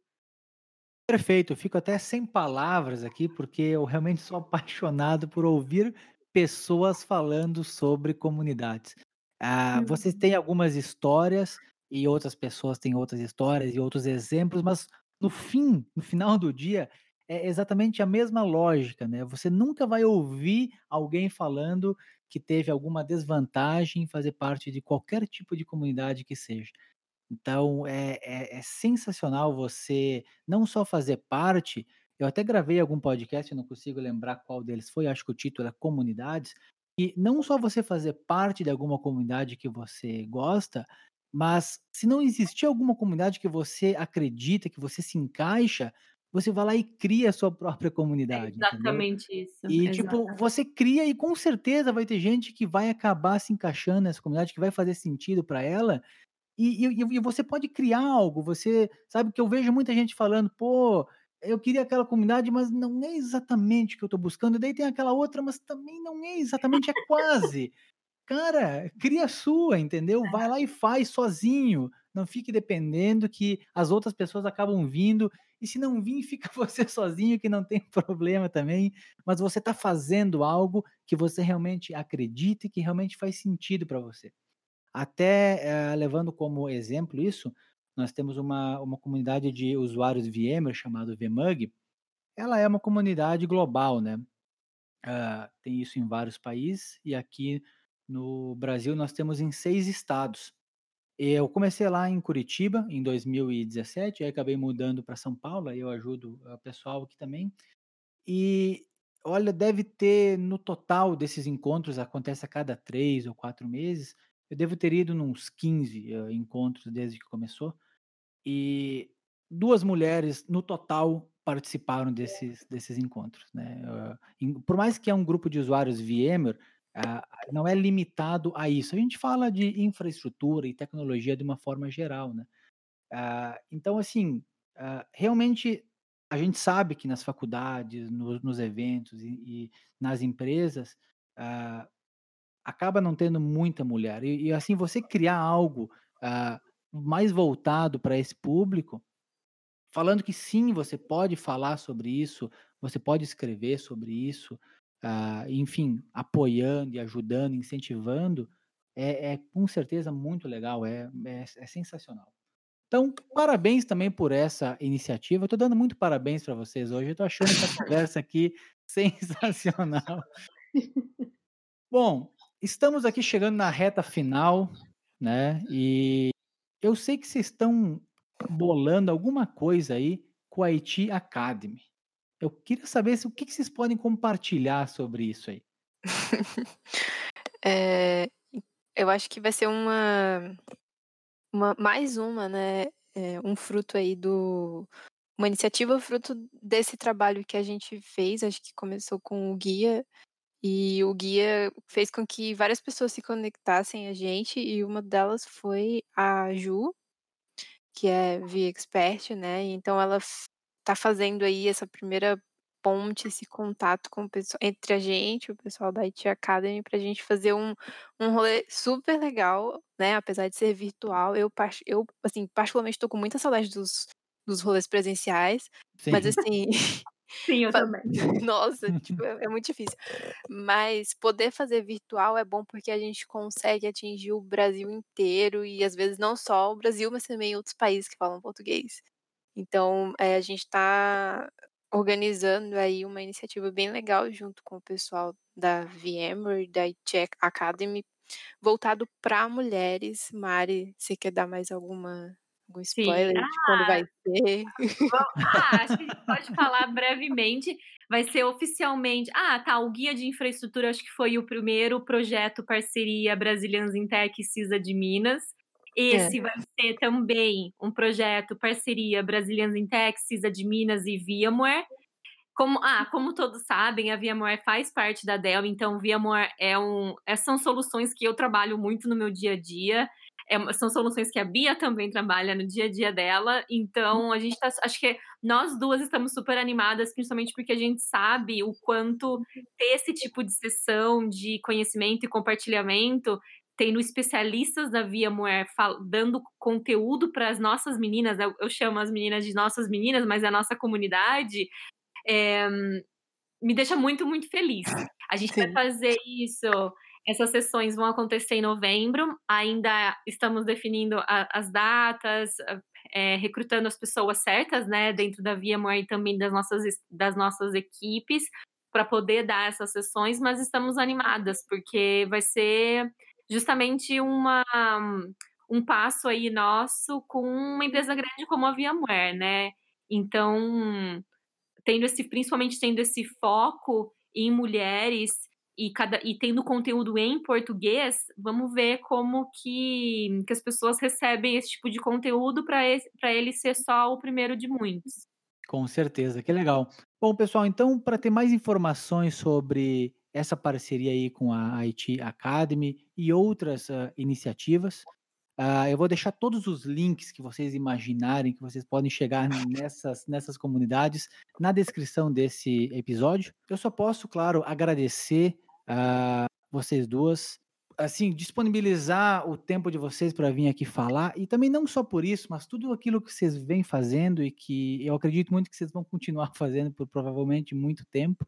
Perfeito, fico até sem palavras aqui, porque eu realmente sou apaixonado por ouvir pessoas falando sobre comunidades. Ah, Vocês uhum. têm algumas histórias e outras pessoas têm outras histórias e outros exemplos, mas no fim, no final do dia, é exatamente a mesma lógica, né? Você nunca vai ouvir alguém falando que teve alguma desvantagem em fazer parte de qualquer tipo de comunidade que seja. Então é, é, é sensacional você não só fazer parte. Eu até gravei algum podcast, não consigo lembrar qual deles foi, acho que o título é Comunidades. E não só você fazer parte de alguma comunidade que você gosta, mas se não existir alguma comunidade que você acredita, que você se encaixa, você vai lá e cria a sua própria É comunidade, entendeu? exatamente isso, E, tipo, você cria e com certeza vai ter gente que vai acabar se encaixando nessa comunidade, que vai fazer sentido para ela. E, e, e você pode criar algo. Você sabe que eu vejo muita gente falando, pô, eu queria aquela comunidade, mas não é exatamente o que eu estou buscando. E daí tem aquela outra, mas também não é exatamente, é quase. Cara, cria a sua, entendeu? Vai lá e faz sozinho. Não fique dependendo que as outras pessoas acabam vindo e se não vir, fica você sozinho, que não tem problema também. Mas você está fazendo algo que você realmente acredita e que realmente faz sentido para você. Até eh, levando como exemplo isso, nós temos uma, uma comunidade de usuários VMware chamado VMUG. Ela é uma comunidade global, né? Uh, tem isso em vários países e aqui no Brasil nós temos em seis estados. Eu comecei lá em Curitiba em 2017, aí acabei mudando para São Paulo, aí eu ajudo o pessoal aqui também. E olha, deve ter no total desses encontros, acontece a cada três ou quatro meses, eu devo ter ido nos 15 uh, encontros desde que começou. E duas mulheres no total participaram desses, desses encontros. Né? Uh, por mais que é um grupo de usuários VMware, ah, não é limitado a isso. A gente fala de infraestrutura e tecnologia de uma forma geral, né? Ah, então, assim, ah, realmente a gente sabe que nas faculdades, no, nos eventos e, e nas empresas acaba não tendo muita mulher. E, e assim, você criar algo mais voltado para esse público, falando que sim, você pode falar sobre isso, você pode escrever sobre isso, uh, enfim, apoiando e ajudando, incentivando, é, é, com certeza muito legal, é, é, é, sensacional. Então, parabéns também por essa iniciativa. Eu estou dando muito parabéns para vocês hoje. Eu estou achando essa conversa aqui sensacional. Bom, estamos aqui chegando na reta final, né? E eu sei que vocês estão bolando alguma coisa aí com a IT Academy. Eu queria saber se, o que, que vocês podem compartilhar sobre isso aí. é, eu acho que vai ser uma, uma mais uma, né? É, um fruto aí do uma iniciativa fruto desse trabalho que a gente fez, acho que começou com o guia e o guia fez com que várias pessoas se conectassem a gente e uma delas foi a Ju, que é via expert, né? Então ela está fazendo aí essa primeira ponte, esse contato com o pessoal, entre a gente, o pessoal da IT Academy, para a gente fazer um, um rolê super legal, né? Apesar de ser virtual, eu, eu assim, particularmente estou com muita saudade dos, dos rolês presenciais, Sim. mas assim. Sim, eu também. Nossa, tipo, é, é, muito difícil. Mas poder fazer virtual é bom porque a gente consegue atingir o Brasil inteiro e às vezes não só o Brasil, mas também outros países que falam português. Então, é, a gente está organizando aí uma iniciativa bem legal junto com o pessoal da VMware, da Check Academy, voltado para mulheres. Mari, você quer dar mais alguma algum spoiler Sim. de ah, quando vai ser? Ah, acho que a gente pode falar brevemente. Vai ser oficialmente. Ah, tá. O guia de infraestrutura acho que foi o primeiro projeto parceria Brazilians in Tech CISA de Minas. Esse é. vai ser também um projeto parceria Brazilians in Tech, CISA de Minas e VMware. Como, ah, como todos sabem, a VMware faz parte da Dell, então VMware é um, é, são soluções que eu trabalho muito no meu dia a dia. É, são soluções que a Bia também trabalha no dia a dia dela. Então, a gente tá. Acho que nós duas estamos super animadas, principalmente porque a gente sabe o quanto ter esse tipo de sessão de conhecimento e compartilhamento tendo especialistas da VMware dando conteúdo para as nossas meninas, eu, eu, chamo as meninas de nossas meninas, mas é a nossa comunidade, é, me deixa muito, muito feliz. A gente Sim. vai fazer isso. Essas sessões vão acontecer em novembro, ainda estamos definindo a, as datas, é, recrutando as pessoas certas, né, dentro da VMware e também das nossas, das nossas equipes, para poder dar essas sessões, mas estamos animadas, porque vai ser justamente uma, um passo aí nosso com uma empresa grande como a VMware, né? Então, tendo esse, principalmente tendo esse foco em mulheres e, cada, e tendo conteúdo em português, vamos ver como que, que as pessoas recebem esse tipo de conteúdo para ele ser só o primeiro de muitos. Com certeza, que legal. Bom, pessoal, então, para ter mais informações sobre essa parceria aí com a IT Academy e outras uh, iniciativas. Uh, eu vou deixar todos os links que vocês imaginarem que vocês podem chegar nessas, nessas comunidades na descrição desse episódio. Eu só posso, claro, agradecer uh, vocês duas, assim, disponibilizar o tempo de vocês para vir aqui falar e também não só por isso, mas tudo aquilo que vocês vêm fazendo e que eu acredito muito que vocês vão continuar fazendo por provavelmente muito tempo.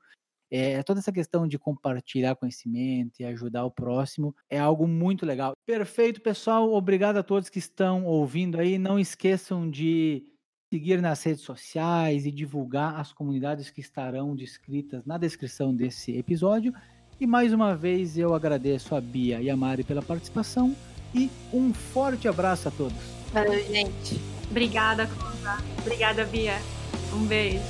É, toda essa questão de compartilhar conhecimento e ajudar o próximo é algo muito legal. Perfeito, pessoal. Obrigado a todos que estão ouvindo aí. Não esqueçam de seguir nas redes sociais e divulgar as comunidades que estarão descritas na descrição desse episódio. E mais uma vez eu agradeço a Bia e a Mari pela participação e um forte abraço a todos. Valeu, gente. Obrigada, Conta. Obrigada, Bia. Um beijo.